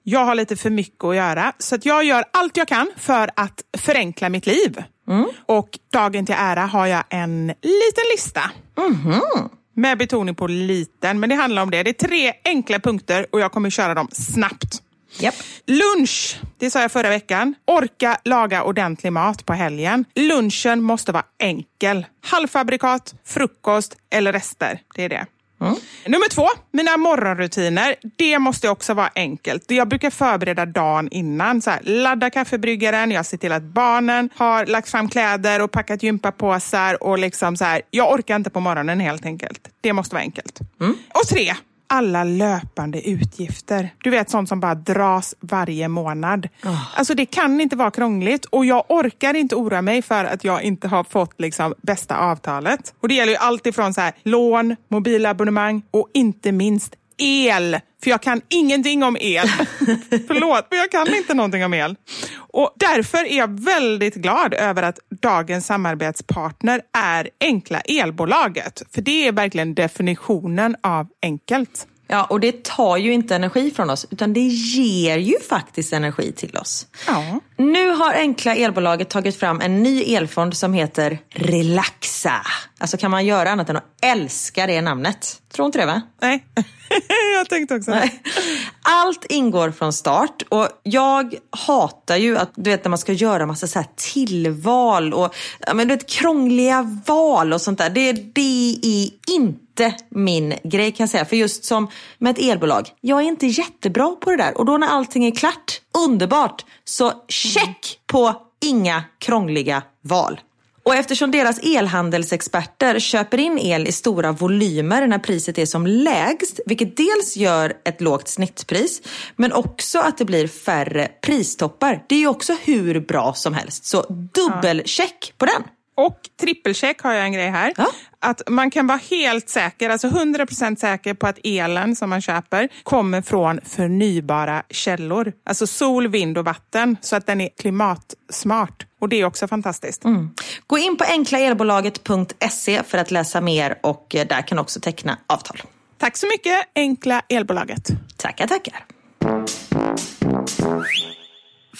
Speaker 2: Jag har lite för mycket att göra. Så att jag gör allt jag kan för att förenkla mitt liv. Och dagen till ära har jag en liten lista. Med betoning på liten, men det handlar om det. Det är tre enkla punkter och jag kommer köra dem snabbt.
Speaker 1: Japp.
Speaker 2: Lunch, det sa jag förra veckan. Orka laga ordentlig mat på helgen. Lunchen måste vara enkel. Halvfabrikat, frukost eller rester. Det är det. Nummer två, mina morgonrutiner. Det måste också vara enkelt. Jag brukar förbereda dagen innan. Så här, ladda kaffebryggaren, jag ser till att barnen har lagt fram kläder och packat gympapåsar. Och liksom så här, jag orkar inte på morgonen helt enkelt. Det måste vara enkelt. Och tre, alla löpande utgifter. Du vet sånt som bara dras varje månad. Alltså det kan inte vara krångligt och jag orkar inte oroa mig för att jag inte har fått liksom bästa avtalet. Och det gäller ju allt ifrån så här, lån, mobilabonnemang och inte minst el. För jag kan ingenting om el. Förlåt, men jag kan inte någonting om el. Och därför är jag väldigt glad över att dagens samarbetspartner är Enkla Elbolaget. För det är verkligen definitionen av enkelt.
Speaker 1: Ja, och det tar ju inte energi från oss, utan det ger ju faktiskt energi till oss.
Speaker 2: Ja.
Speaker 1: Nu har Enkla Elbolaget tagit fram en ny elfond som heter Relaxa. Alltså kan man göra annat än att älska det namnet? Tror inte det va?
Speaker 2: Nej, jag tänkte också det.
Speaker 1: Allt ingår från start och jag hatar ju att du vet när man ska göra massa så här tillval och men du vet, krångliga val och sånt där. Det, det är inte min grej kan jag säga. För just som med ett elbolag, jag är inte jättebra på det där. Och då när allting är klart, underbart, så check på inga krångliga val. Och eftersom deras elhandelsexperter köper in el i stora volymer när priset är som lägst, vilket dels gör ett lågt snittpris, men också att det blir färre pristoppar. Det är ju också hur bra som helst. Så dubbelcheck på den.
Speaker 2: Och trippelcheck har jag en grej här.
Speaker 1: Ja.
Speaker 2: Att man kan vara helt säker, alltså 100% säker på att elen som man köper kommer från förnybara källor. Alltså sol, vind och vatten. Så att den är klimatsmart. Och det är också fantastiskt.
Speaker 1: Gå in på enklaelbolaget.se för att läsa mer och eh, där kan du också teckna avtal.
Speaker 2: Tack så mycket, Enkla Elbolaget.
Speaker 1: Tackar, tackar.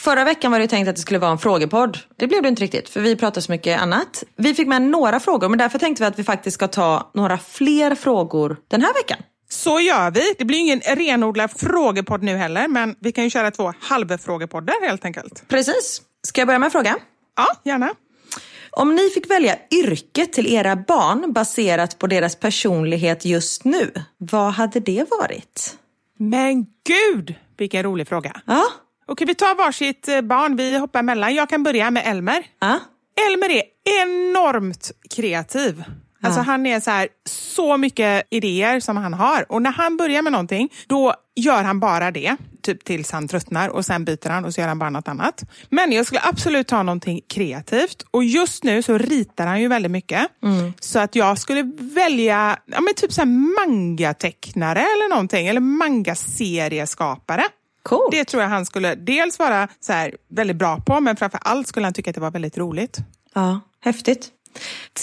Speaker 1: Förra veckan var det tänkt att det skulle vara en frågepodd. Det blev det inte riktigt, för vi pratade så mycket annat. Vi fick med några frågor, men därför tänkte vi att vi faktiskt ska ta några fler frågor den här veckan.
Speaker 2: Så gör vi. Det blir ingen renodlad frågepodd nu heller, men vi kan ju köra två halvfrågepoddar helt enkelt.
Speaker 1: Precis. Ska jag börja med en fråga?
Speaker 2: Ja, gärna.
Speaker 1: Om ni fick välja yrke till era barn baserat på deras personlighet just nu, vad hade det varit?
Speaker 2: Men gud, vilken rolig fråga.
Speaker 1: Ja,
Speaker 2: Okej, vi tar varsitt eh, barn. Vi hoppar emellan. Jag kan börja med Elmer.
Speaker 1: ja.
Speaker 2: Elmer är enormt kreativ. Alltså han är så här, så mycket idéer som han har. Och när han börjar med någonting, då gör han bara det. Typ tills han tröttnar och sen byter han och så gör han bara något annat. Men jag skulle absolut ta någonting kreativt. Och just nu så ritar han ju väldigt mycket. Så att jag skulle välja ja, men typ så här mangatecknare eller någonting. Eller mangaserieskapare.
Speaker 1: Coolt.
Speaker 2: Det tror jag han skulle dels vara så här, väldigt bra på, men framför allt skulle han tycka att det var väldigt roligt.
Speaker 1: Ja, häftigt.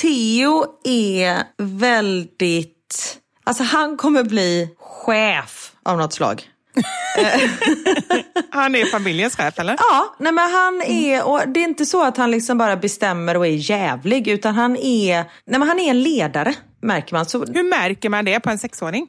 Speaker 1: Theo är väldigt... Alltså han kommer bli chef av något slag.
Speaker 2: Han är familjens chef, eller?
Speaker 1: Ja, nej men han är, och det är inte så att han liksom bara bestämmer och är jävlig, utan han är, nej men han är en ledare, märker man. Så,
Speaker 2: Hur märker man det på en sexåring?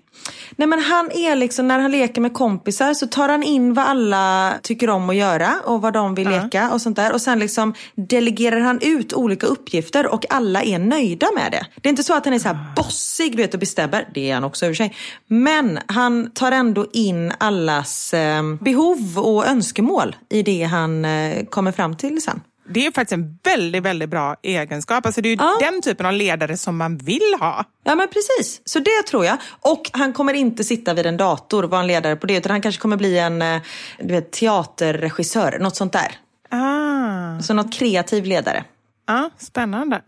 Speaker 1: nej men han är liksom, när han leker med kompisar så tar han in vad alla tycker om att göra och vad de vill leka och sånt där. Och sen liksom delegerar han ut olika uppgifter och alla är nöjda med det. Det är inte så att han är så här bossig, du vet, och bestämmer. Det är han också i och för sig. Men han tar ändå in allas eh, behov och önskemål i det han eh, kommer fram till sen.
Speaker 2: Det är faktiskt en väldigt, väldigt bra egenskap. Alltså det är ju
Speaker 1: Ja.
Speaker 2: den typen av ledare som man vill ha.
Speaker 1: Ja men precis, så det tror jag. Och han kommer inte sitta vid en dator och vara en ledare på det utan han kanske kommer bli en eh, du vet, teaterregissör, något sånt där.
Speaker 2: Ah.
Speaker 1: Så något kreativ ledare.
Speaker 2: Ja, spännande.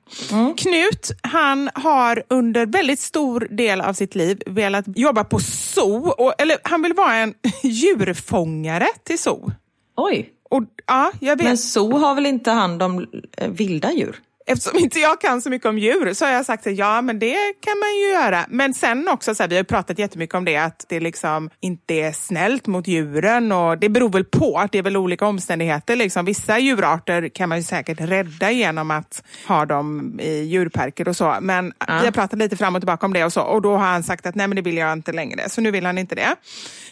Speaker 2: Knut, han har under väldigt stor del av sitt liv velat jobba på zoo. Och, eller han vill vara en djurfångare till zoo.
Speaker 1: Oj.
Speaker 2: Och, ja, jag vet.
Speaker 1: Men zoo har väl inte hand om eh, vilda djur?
Speaker 2: Eftersom inte jag kan så mycket om djur så har jag sagt att ja, men det kan man ju göra. Men sen också, så här, vi har pratat jättemycket om det, att det liksom inte är snällt mot djuren och det beror väl på att det är väl olika omständigheter. Liksom. Vissa djurarter kan man ju säkert rädda genom att ha dem i djurparker och så. Men vi har pratat lite fram och tillbaka om det och så och då har han sagt att nej, men det vill jag inte längre. Så nu vill han inte det.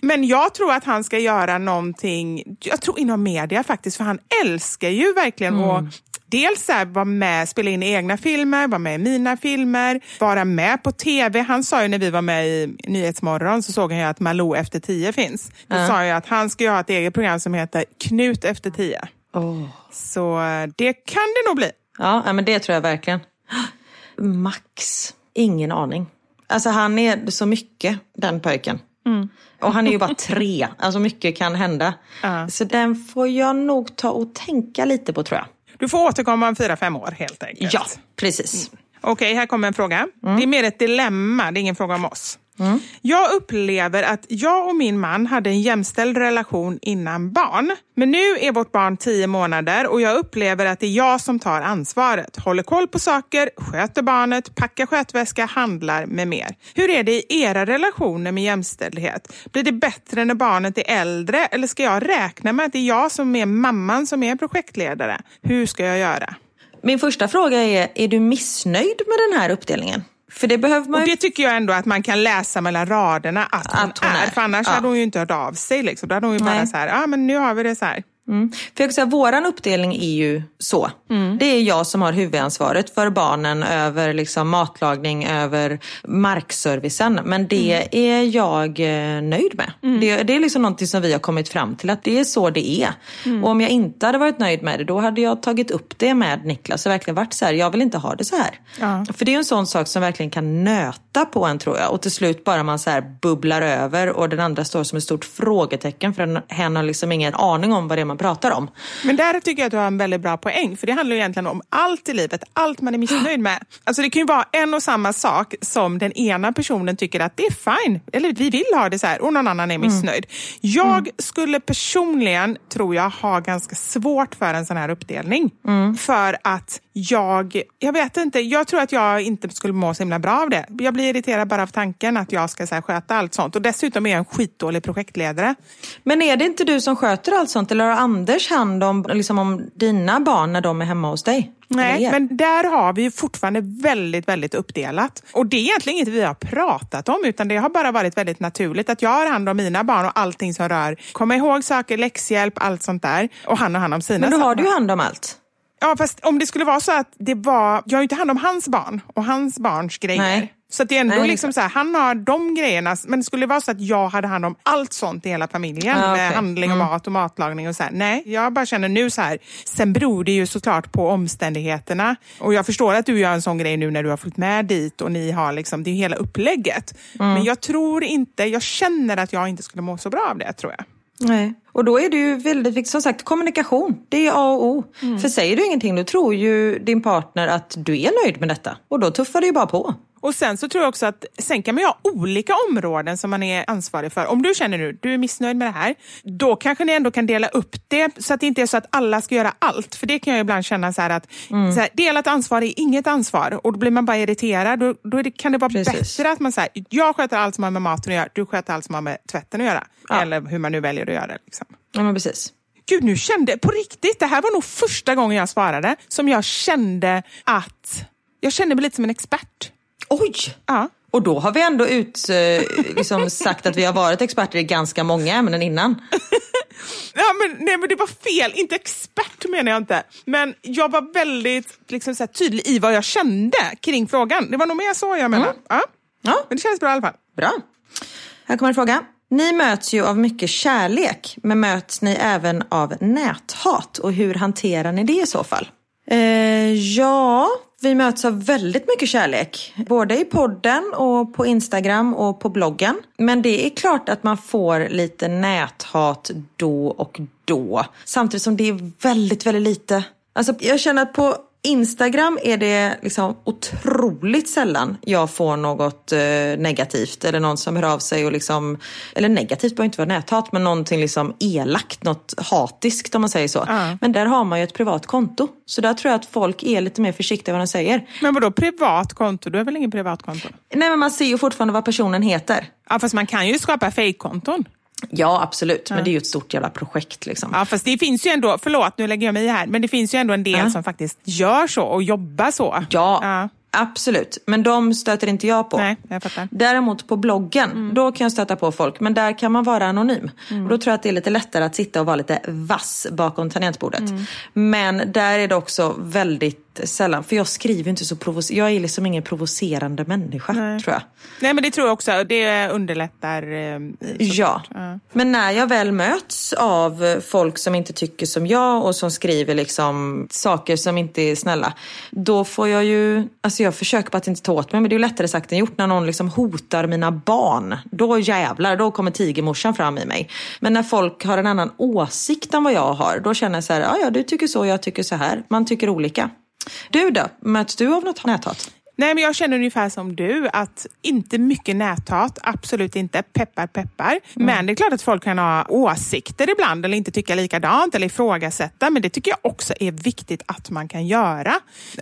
Speaker 2: Men jag tror att han ska göra någonting, jag tror inom media faktiskt, för han älskar ju verkligen att Dels så här, vara med, spela in egna filmer, vara med i mina filmer, vara med på tv. Han sa ju när vi var med i Nyhetsmorgon så såg han ju att Malou efter tio finns. Då sa jag att han ska ju ha ett eget program som heter Knut efter tio. Så eh, det kan det nog bli.
Speaker 1: Ja, men det tror jag verkligen. Max, ingen aning. Alltså han är så mycket, den pojken. Och han är ju bara tre, alltså mycket kan hända. Så den får jag nog ta och tänka lite på tror jag.
Speaker 2: Du får återkomma om fyra, fem år helt enkelt.
Speaker 1: Ja, precis.
Speaker 2: Okej, här kommer en fråga. Det är mer ett dilemma, det är ingen fråga om oss. Jag upplever att jag och min man hade en jämställd relation innan barn. Men nu är vårt barn tio månader och jag upplever att det är jag som tar ansvaret. Håller koll på saker, sköter barnet, packar skötväska, handlar med mer. Hur är det i era relationer med jämställdhet? Blir det bättre när barnet är äldre eller ska jag räkna med att det är jag som är mamman som är projektledare? Hur ska jag göra?
Speaker 1: Min första fråga är, är du missnöjd med den här uppdelningen? För det behöver man
Speaker 2: Och det tycker jag ändå att man kan läsa mellan raderna att hon,
Speaker 1: Att hon
Speaker 2: är.
Speaker 1: är.
Speaker 2: För annars
Speaker 1: Ja.
Speaker 2: hade hon ju inte hört av sig. Liksom. Då hade hon ju bara
Speaker 1: Nej.
Speaker 2: så här, ja ah, men nu har vi det så här.
Speaker 1: Mm. För jag säga, våran uppdelning är ju så. Det är jag som har huvudansvaret för barnen över liksom matlagning, över markservicen. Men det är jag eh, nöjd med. Det, det är liksom någonting som vi har kommit fram till att det är så det är. Och om jag inte hade varit nöjd med det då hade jag tagit upp det med Niklas och verkligen varit så här, jag vill inte ha det så här.
Speaker 2: Ja.
Speaker 1: För det är en sån sak som verkligen kan nöta på en tror jag. Och till slut bara man så bubblar över och den andra står som ett stort frågetecken för den- hen har liksom ingen aning om vad det är man pratar om.
Speaker 2: Men där tycker jag att du har en väldigt bra poäng. För det handlar ju egentligen om allt i livet, allt man är missnöjd med. Alltså det kan ju vara en och samma sak som den ena personen tycker att det är fine, eller vi vill ha det så här och någon annan är missnöjd. Jag skulle personligen, tror jag, ha ganska svårt för en sån här uppdelning. För att jag, jag vet inte, jag tror att jag inte skulle må så himla bra av det. Jag blir irriterad bara av tanken att jag ska så här, sköta allt sånt. Och dessutom är jag en skitdålig projektledare.
Speaker 1: Men är det inte du som sköter allt sånt eller har Anders hand om, liksom om dina barn när de är hemma hos dig?
Speaker 2: Nej, men där har vi ju fortfarande väldigt, väldigt uppdelat. Och det är egentligen inget vi har pratat om, utan det har bara varit väldigt naturligt att jag har hand om mina barn och allting som rör komma ihåg saker, läxhjälp, allt sånt där. Och han har hand om sina
Speaker 1: Men då har
Speaker 2: saker.
Speaker 1: du ju hand om allt.
Speaker 2: Ja, fast om det skulle vara så att det var... Jag har ju inte hand om hans barn och hans barns grejer.
Speaker 1: Nej.
Speaker 2: Så att det är ändå
Speaker 1: Nej, det
Speaker 2: liksom så här, han har de grejerna, men det skulle vara så att jag hade hand om allt sånt i hela familjen.
Speaker 1: Ah,
Speaker 2: med
Speaker 1: okej.
Speaker 2: handling och mat och matlagning och så här. Nej, jag bara känner nu så här. Sen beror det ju såklart på omständigheterna. Och jag förstår att du gör en sån grej nu när du har följt med dit och ni har liksom, det är hela upplägget.
Speaker 1: Mm.
Speaker 2: Men jag tror inte, jag känner att jag inte skulle må så bra av det tror jag.
Speaker 1: Nej. Och då är det ju väldigt viktigt, som sagt, kommunikation. Det är A och O. För säger du ingenting då tror ju din partner att du är nöjd med detta. Och då tuffar det ju bara på.
Speaker 2: Och sen så tror jag också att sen kan man ju ha olika områden som man är ansvarig för. Om du känner nu, du är missnöjd med det här, då kanske ni ändå kan dela upp det så att det inte är så att alla ska göra allt. För det kan jag ibland känna så att så här, delat ansvar är inget ansvar och då blir man bara irriterad. Då, då det, kan det vara
Speaker 1: Precis.
Speaker 2: bättre att man säger, jag sköter allt som har med maten att göra, du sköter allt som har med tvätten att göra.
Speaker 1: Ja.
Speaker 2: Eller hur man nu väljer att göra det. Liksom.
Speaker 1: Ja men precis.
Speaker 2: Gud, nu kände på riktigt, det här var nog första gången jag svarade som jag kände att jag kände mig lite som en expert.
Speaker 1: Oj!
Speaker 2: Ja.
Speaker 1: Och då har vi ändå ut, eh, liksom sagt att vi har varit experter i ganska många ämnen innan.
Speaker 2: Ja, men, nej, men det var fel. Inte expert menar jag inte. Men jag var väldigt liksom, så här, tydlig i vad jag kände kring frågan. Det var nog mer så jag menar. Ja.
Speaker 1: Ja,
Speaker 2: Men det känns bra i alla fall.
Speaker 1: bra. Här kommer en fråga. Ni möts ju av mycket kärlek, men möts ni även av näthat? Och hur hanterar ni det i så fall? Eh, ja, vi möts av väldigt mycket kärlek. Både i podden och på Instagram och på bloggen. Men det är klart att man får lite näthat då och då. Samtidigt som det är väldigt, väldigt lite. Alltså, jag känner att på Instagram är det liksom otroligt sällan jag får något eh, negativt eller någon som hör av sig och liksom, eller negativt behöver inte vara näthat, men någonting liksom elakt, något hatiskt om man säger så. Men där har man ju ett privat konto. Så där tror jag att folk är lite mer försiktiga vad de säger.
Speaker 2: Men vadå privat konto? Du har väl ingen privat konto?
Speaker 1: Nej men man ser ju fortfarande vad personen heter.
Speaker 2: Ja, fast man kan ju skapa fejkkonton.
Speaker 1: Ja absolut, men det är ju ett stort jävla projekt liksom.
Speaker 2: Ja, fast det finns ju ändå, förlåt nu lägger jag mig i här, men det finns ju ändå en del
Speaker 1: Ja.
Speaker 2: som faktiskt gör så och jobbar så.
Speaker 1: Ja,
Speaker 2: Ja.
Speaker 1: absolut. Men de stöter inte jag på.
Speaker 2: Nej, jag fattar.
Speaker 1: Däremot på bloggen, då kan jag stöta på folk. Men där kan man vara anonym. Och då tror jag att det är lite lättare att sitta och vara lite vass bakom tangentbordet. Men där är det också väldigt sällan, för jag skriver inte så provocerande. Jag är liksom ingen provocerande människa, tror jag.
Speaker 2: Nej, men det tror jag också. Det underlättar. Eh,
Speaker 1: Ja. Men när jag väl möts av folk som inte tycker som jag och som skriver liksom saker som inte är snälla. Då får jag ju, alltså jag försöker bara att inte ta åt mig men det är ju lättare sagt än gjort när någon liksom hotar mina barn. Då jävlar, då kommer tigermorsan fram i mig. Men när folk har en annan åsikt än vad jag har, då känner jag så här, ja ja du tycker så, jag tycker så här. Man tycker olika. Du då, möts du av något näthat?
Speaker 2: Nej, men jag känner ungefär som du, att inte mycket näthat, absolut inte. Peppar, peppar. Men det är klart att folk kan ha åsikter ibland eller inte tycka likadant eller ifrågasätta. Men det tycker jag också är viktigt att man kan göra.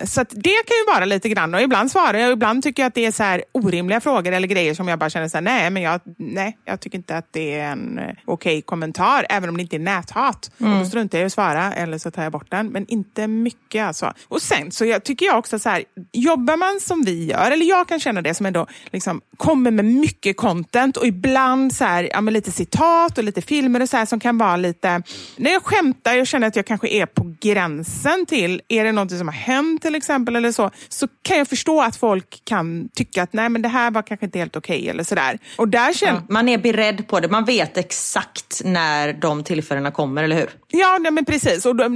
Speaker 2: Så det kan ju vara lite grann och ibland svarar jag och ibland tycker jag att det är så här orimliga frågor eller grejer som jag bara känner så här, nej, men jag, nej, jag tycker inte att det är en eh, okej kommentar, även om det inte är näthat. Och då struntar jag i att svara eller så tar jag bort den. Men inte mycket alltså. Och sen så jag, tycker jag också så här, jobbar man som vi gör, eller jag kan känna det som ändå liksom, kommer med mycket content och ibland så här, ja, lite citat och lite filmer och så här, som kan vara lite... När jag skämtar, jag känner att jag kanske är på gränsen till, är det något som har hänt till exempel eller så, så kan jag förstå att folk kan tycka att nej men det här var kanske inte helt okej okay, eller sådär. Och där känner...
Speaker 1: Ja, man är beredd på det, man vet exakt när de tillfällena kommer, eller hur?
Speaker 2: Ja, nej, men precis. Och då,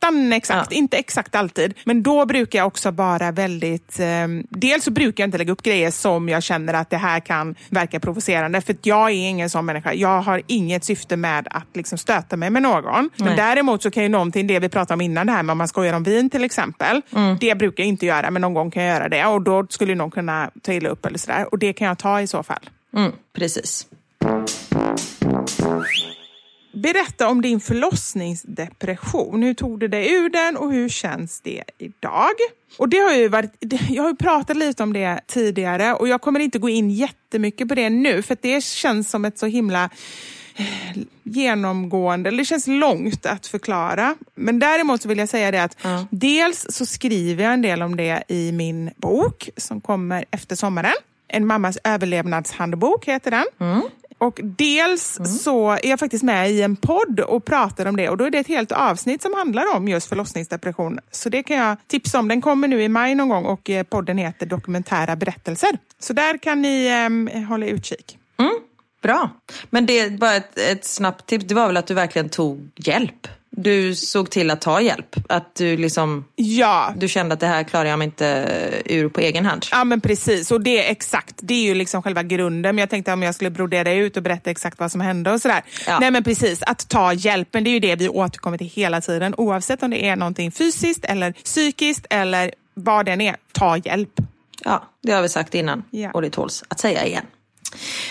Speaker 2: nästan exakt, ja. inte exakt alltid. Men då brukar jag också vara väldigt... Eh, dels så brukar jag inte lägga upp grejer som jag känner att det här kan verka provocerande. För jag är ingen sån människa. Jag har inget syfte med att liksom stöta mig med någon. Nej. Men däremot så kan ju någonting, det vi pratade om innan, det här med om man skojar om vin till exempel. Mm. Det brukar jag inte göra, men någon gång kan jag göra det. Och då skulle någon kunna ta illa upp eller sådär. Och det kan jag ta i så fall.
Speaker 1: Mm, precis.
Speaker 2: Berätta om din förlossningsdepression. Hur tog du dig ur den och hur känns det idag? Och det har ju varit, jag har pratat lite om det tidigare och jag kommer inte gå in jättemycket på det nu för det känns som ett så himla eh, genomgående, eller det känns långt att förklara. Men däremot så vill jag säga det att mm. dels så skriver jag en del om det i min bok som kommer efter sommaren. En mammas överlevnadshandbok heter den. Mm. Och dels mm. så är jag faktiskt med i en podd och pratar om det och då är det ett helt avsnitt som handlar om just förlossningsdepression. Så det kan jag tipsa om. Den kommer nu i maj någon gång och eh, podden heter Dokumentära berättelser. Så där kan ni eh, hålla utkik.
Speaker 1: Mm. Bra. Men det bara ett, ett snabbt tips, det var väl att du verkligen tog hjälp? Du såg till att ta hjälp? Att du liksom...
Speaker 2: Ja.
Speaker 1: Du kände att det här klarar jag mig inte ur på egen hand?
Speaker 2: Ja men precis, och det är exakt. Det är ju liksom själva grunden. Men jag tänkte om jag skulle brodera ut och berätta exakt vad som hände och sådär. Ja. Nej men precis, att ta hjälpen, det är ju det vi återkommer till hela tiden. Oavsett om det är någonting fysiskt eller psykiskt eller vad det än är, ta hjälp.
Speaker 1: Ja, det har vi sagt innan ja. och det tåls att säga igen.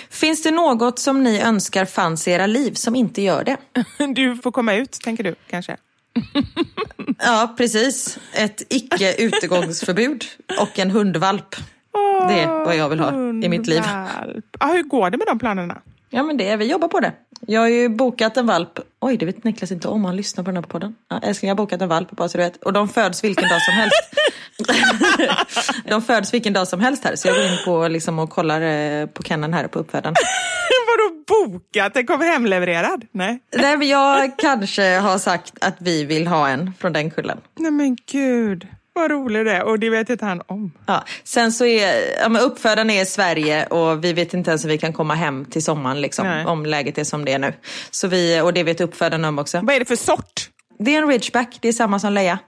Speaker 1: Finns det något som ni önskar fanns i era liv som inte gör det?
Speaker 2: Du får komma ut, tänker du kanske?
Speaker 1: ja, precis. Ett icke utegångsförbud och en hundvalp. Oh, det är vad jag vill ha hundvalp. i mitt liv.
Speaker 2: Ja, hur går det med de planerna?
Speaker 1: Ja, men det, vi jobbar på det. Jag har ju bokat en valp. Oj, det vet Niklas inte om han lyssnar på den här podden. Ja, älskling, jag har bokat en valp bara så du vet. Och de föds vilken dag som helst. de föds vilken dag som helst här. Så jag går in på liksom, och kollar eh, på Kennen här på uppfödaren.
Speaker 2: Vadå bokat? Den kommer hemlevererad? Nej.
Speaker 1: Nej, men jag kanske har sagt att vi vill ha en från den kullen.
Speaker 2: Nej men gud. Vad rolig det är och det vet inte han om.
Speaker 1: Ja. Sen så är ja, uppfödaren är i Sverige och vi vet inte ens om vi kan komma hem till sommaren liksom, om läget är som det är nu. Så vi, och det vet uppfödaren om också.
Speaker 2: Vad är det för sort?
Speaker 1: Det är en ridgeback, det är samma som Leia.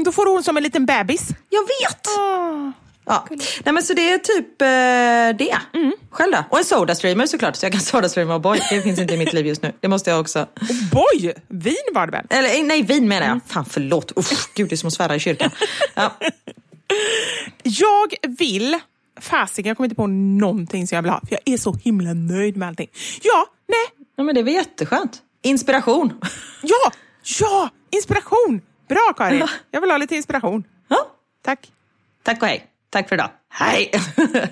Speaker 2: Mm, då får hon som en liten bebis.
Speaker 1: Jag vet! Oh. Ja. Nej, men så det är typ eh, det. Mm. Själv då? Och en Sodastreamer såklart, så jag kan Sodastreama och boy. Det finns inte i mitt liv just nu. Det måste jag också.
Speaker 2: boy? Vin var det väl?
Speaker 1: Eller eh, nej, vin menar jag. Mm. Fan förlåt. Uff, gud, det är som att svära i kyrkan. Ja.
Speaker 2: Jag vill fasiken, jag kommer inte på någonting som jag vill ha. För jag är så himla nöjd med allting. Ja, nej.
Speaker 1: Ja, men det är väl jätteskönt. Inspiration.
Speaker 2: Ja, ja, inspiration. Bra Karin. Jag vill ha lite inspiration. Tack.
Speaker 1: Tack och hej. Tack för idag. Hej!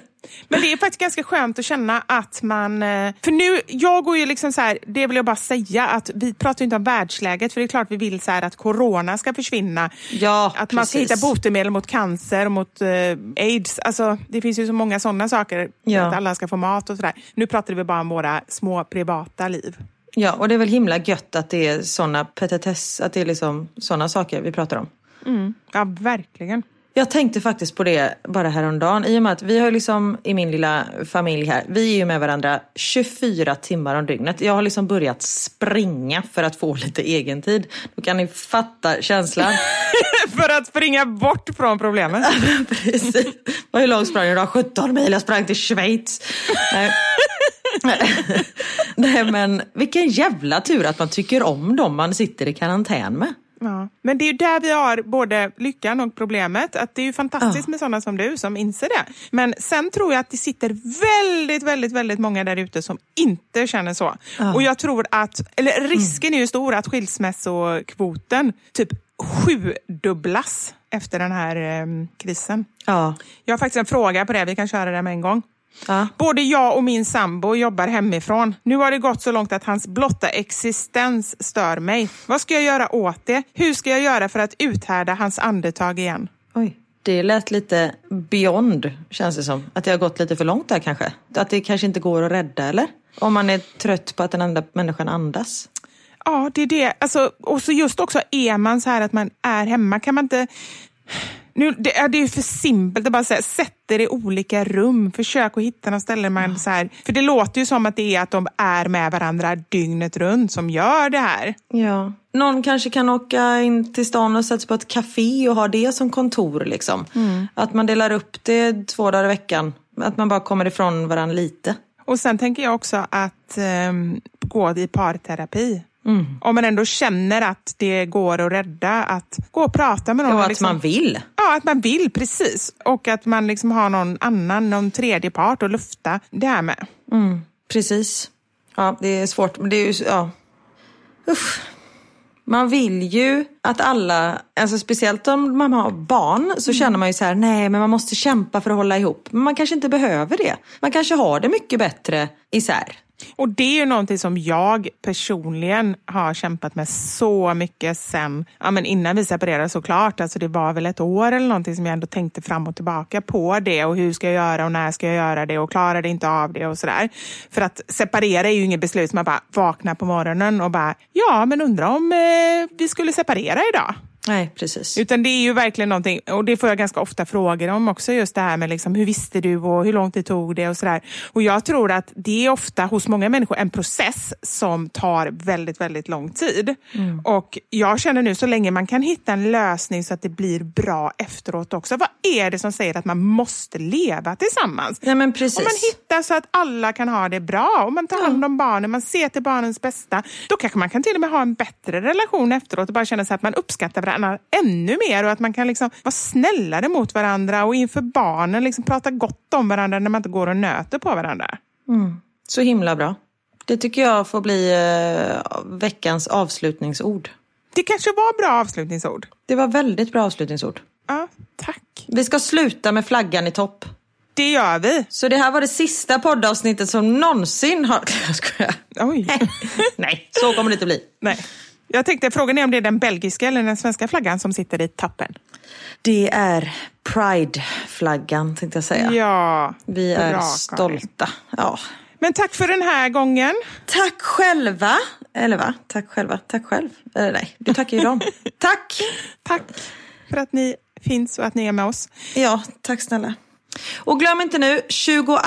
Speaker 2: Men det är faktiskt ganska skönt att känna att man... Eh, för nu, jag går ju liksom så här, det vill jag bara säga, att vi pratar inte om världsläget, för det är klart vi vill så att corona ska försvinna.
Speaker 1: Ja,
Speaker 2: att
Speaker 1: precis.
Speaker 2: man ska hitta botemedel mot cancer och mot uh, aids. Alltså, det finns ju så många sådana saker, ja. att alla ska få mat och sådär. Nu pratar vi bara om våra små privata liv.
Speaker 1: Ja, och det är väl himla gött att det är sådana petitess, att det är liksom sådana saker vi pratar om.
Speaker 2: Mm. Ja, verkligen.
Speaker 1: Jag tänkte faktiskt på det bara häromdagen. I och med att vi har liksom i min lilla familj här, vi är ju med varandra 24 timmar om dygnet. Jag har liksom börjat springa för att få lite egen tid. Då kan ni fatta känslan.
Speaker 2: för att springa bort från problemet?
Speaker 1: Precis. Hur långt sprang jag 17 mil. Jag sprang till Schweiz. Nej men vilken jävla tur att man tycker om dem man sitter i karantän med.
Speaker 2: Ja. Men det är ju där vi har både lyckan och problemet. Att Det är ju fantastiskt ja. med sådana som du som inser det. Men sen tror jag att det sitter väldigt, väldigt, väldigt många där ute som inte känner så. Ja. Och jag tror att, eller risken är ju stor att skilsmässokvoten typ sjudubblas efter den här eh, krisen.
Speaker 1: Ja.
Speaker 2: Jag har faktiskt en fråga på det, vi kan köra det med en gång. Ja. Både jag och min sambo jobbar hemifrån. Nu har det gått så långt att hans blotta existens stör mig. Vad ska jag göra åt det? Hur ska jag göra för att uthärda hans andetag igen?
Speaker 1: Oj. Det lät lite beyond känns det som. Att det har gått lite för långt där kanske. Att det kanske inte går att rädda eller? Om man är trött på att den andra människan andas.
Speaker 2: Ja, det är det. Alltså, och så just också, är man så här att man är hemma, kan man inte... Nu, det, är- det är ju för simpelt att bara säga, sätt er i olika rum. Försök att hitta något ställe man så här... För det låter ju som att det är att de är med varandra dygnet runt som gör det här.
Speaker 1: Ja. Någon kanske kan åka in till stan och sätta sig på ett café och ha det som kontor liksom. Att man delar upp det två dagar i veckan. Att man bara kommer ifrån varandra lite.
Speaker 2: Och sen tänker jag också att ehm, gå i parterapi. Om man ändå känner att det går att rädda, att gå och prata med någon.
Speaker 1: Och att
Speaker 2: liksom-
Speaker 1: man vill.
Speaker 2: Ja, att man vill, precis. Och att man liksom har någon annan, någon tredje part att lufta det här med.
Speaker 1: Precis. Ja, det är svårt. Men det är ju, ja. Usch. Man vill ju att alla, alltså speciellt om man har barn, så känner man ju så här, nej men man måste kämpa för att hålla ihop. Men man kanske inte behöver det. Man kanske har det mycket bättre isär.
Speaker 2: Och det är ju någonting som jag personligen har kämpat med så mycket sen, ja men innan vi separerade såklart, alltså det var väl ett år eller någonting som jag ändå tänkte fram och tillbaka på det och hur ska jag göra och när ska jag göra det och klarar det inte av det och sådär. För att separera är ju inget beslut som man bara vaknar på morgonen och bara, ja men undrar om eh, vi skulle separera idag.
Speaker 1: Nej, precis.
Speaker 2: Utan det är ju verkligen någonting, och det får jag ganska ofta frågor om också, just det här med liksom, hur visste du och hur lång tid tog det och sådär. Och jag tror att det är ofta hos många människor en process som tar väldigt, väldigt lång tid. Och jag känner nu så länge man kan hitta en lösning så att det blir bra efteråt också. Vad är det som säger att man måste leva tillsammans?
Speaker 1: Nej men precis.
Speaker 2: Om man hittar så att alla kan ha det bra, om man tar hand om barnen, man ser till barnens bästa, då kanske man kan till och med ha en bättre relation efteråt och bara känna sig att man uppskattar varandra ännu mer och att man kan liksom vara snällare mot varandra och inför barnen liksom prata gott om varandra när man inte går och nöter på varandra.
Speaker 1: Så himla bra. Det tycker jag får bli eh, veckans avslutningsord.
Speaker 2: Det kanske var bra avslutningsord.
Speaker 1: Det var väldigt bra avslutningsord.
Speaker 2: Ja, tack.
Speaker 1: Vi ska sluta med flaggan i topp.
Speaker 2: Det gör vi.
Speaker 1: Så det här var det sista poddavsnittet som någonsin har... Jag skojar.
Speaker 2: Oj.
Speaker 1: Nej, så kommer det inte bli.
Speaker 2: Nej. Jag tänkte, frågan är om det är den belgiska eller den svenska flaggan som sitter i toppen.
Speaker 1: Det är Pride-flaggan tänkte jag säga.
Speaker 2: Ja,
Speaker 1: Vi är stolta. Ja.
Speaker 2: Men tack för den här gången.
Speaker 1: Tack själva. Eller va? Tack själva. Tack själv. Eller nej, du tackar ju dem. Tack!
Speaker 2: Tack för att ni finns och att ni är med oss.
Speaker 1: Ja, tack snälla. Och glöm inte nu, 22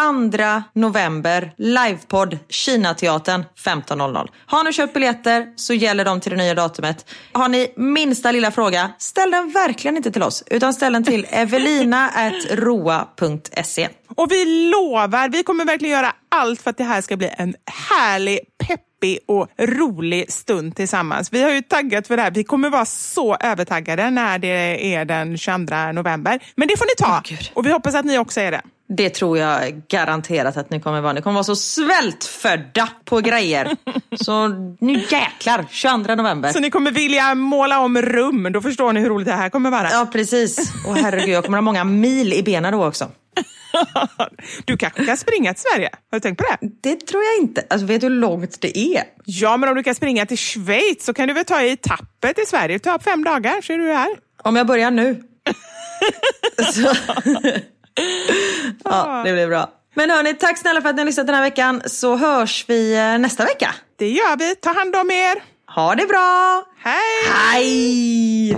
Speaker 1: november, livepodd Kinateatern 15.00. Har ni köpt biljetter så gäller de till det nya datumet. Har ni minsta lilla fråga, ställ den verkligen inte till oss, utan ställ den till evelina.roa.se.
Speaker 2: Och vi lovar, vi kommer verkligen göra allt för att det här ska bli en härlig, peppig och rolig stund tillsammans. Vi har ju taggat för det här. Vi kommer vara så övertaggade när det är den 22 november. Men det får ni ta.
Speaker 1: Gud.
Speaker 2: och vi hoppas att ni också är det.
Speaker 1: Det tror jag garanterat att ni kommer vara. Ni kommer vara så svältfödda på grejer. Så nu jäklar, 22 november.
Speaker 2: Så ni kommer vilja måla om rum. Då förstår ni hur roligt det här kommer vara.
Speaker 1: Ja, precis. Och herregud, jag kommer ha många mil i benen då också.
Speaker 2: Du kanske kan springa till Sverige? Har du tänkt på det?
Speaker 1: Det tror jag inte. Alltså, vet du hur långt det är?
Speaker 2: Ja, men om du kan springa till Schweiz så kan du väl ta i tappet i Sverige. Det tar fem dagar så är du här.
Speaker 1: Om jag börjar nu. så. Ja, det blir bra. Men hörni, tack snälla för att ni har lyssnat den här veckan. Så hörs vi eh, nästa vecka.
Speaker 2: Det gör vi. Ta hand om er.
Speaker 1: Ha det bra!
Speaker 2: Hej!
Speaker 1: Hej!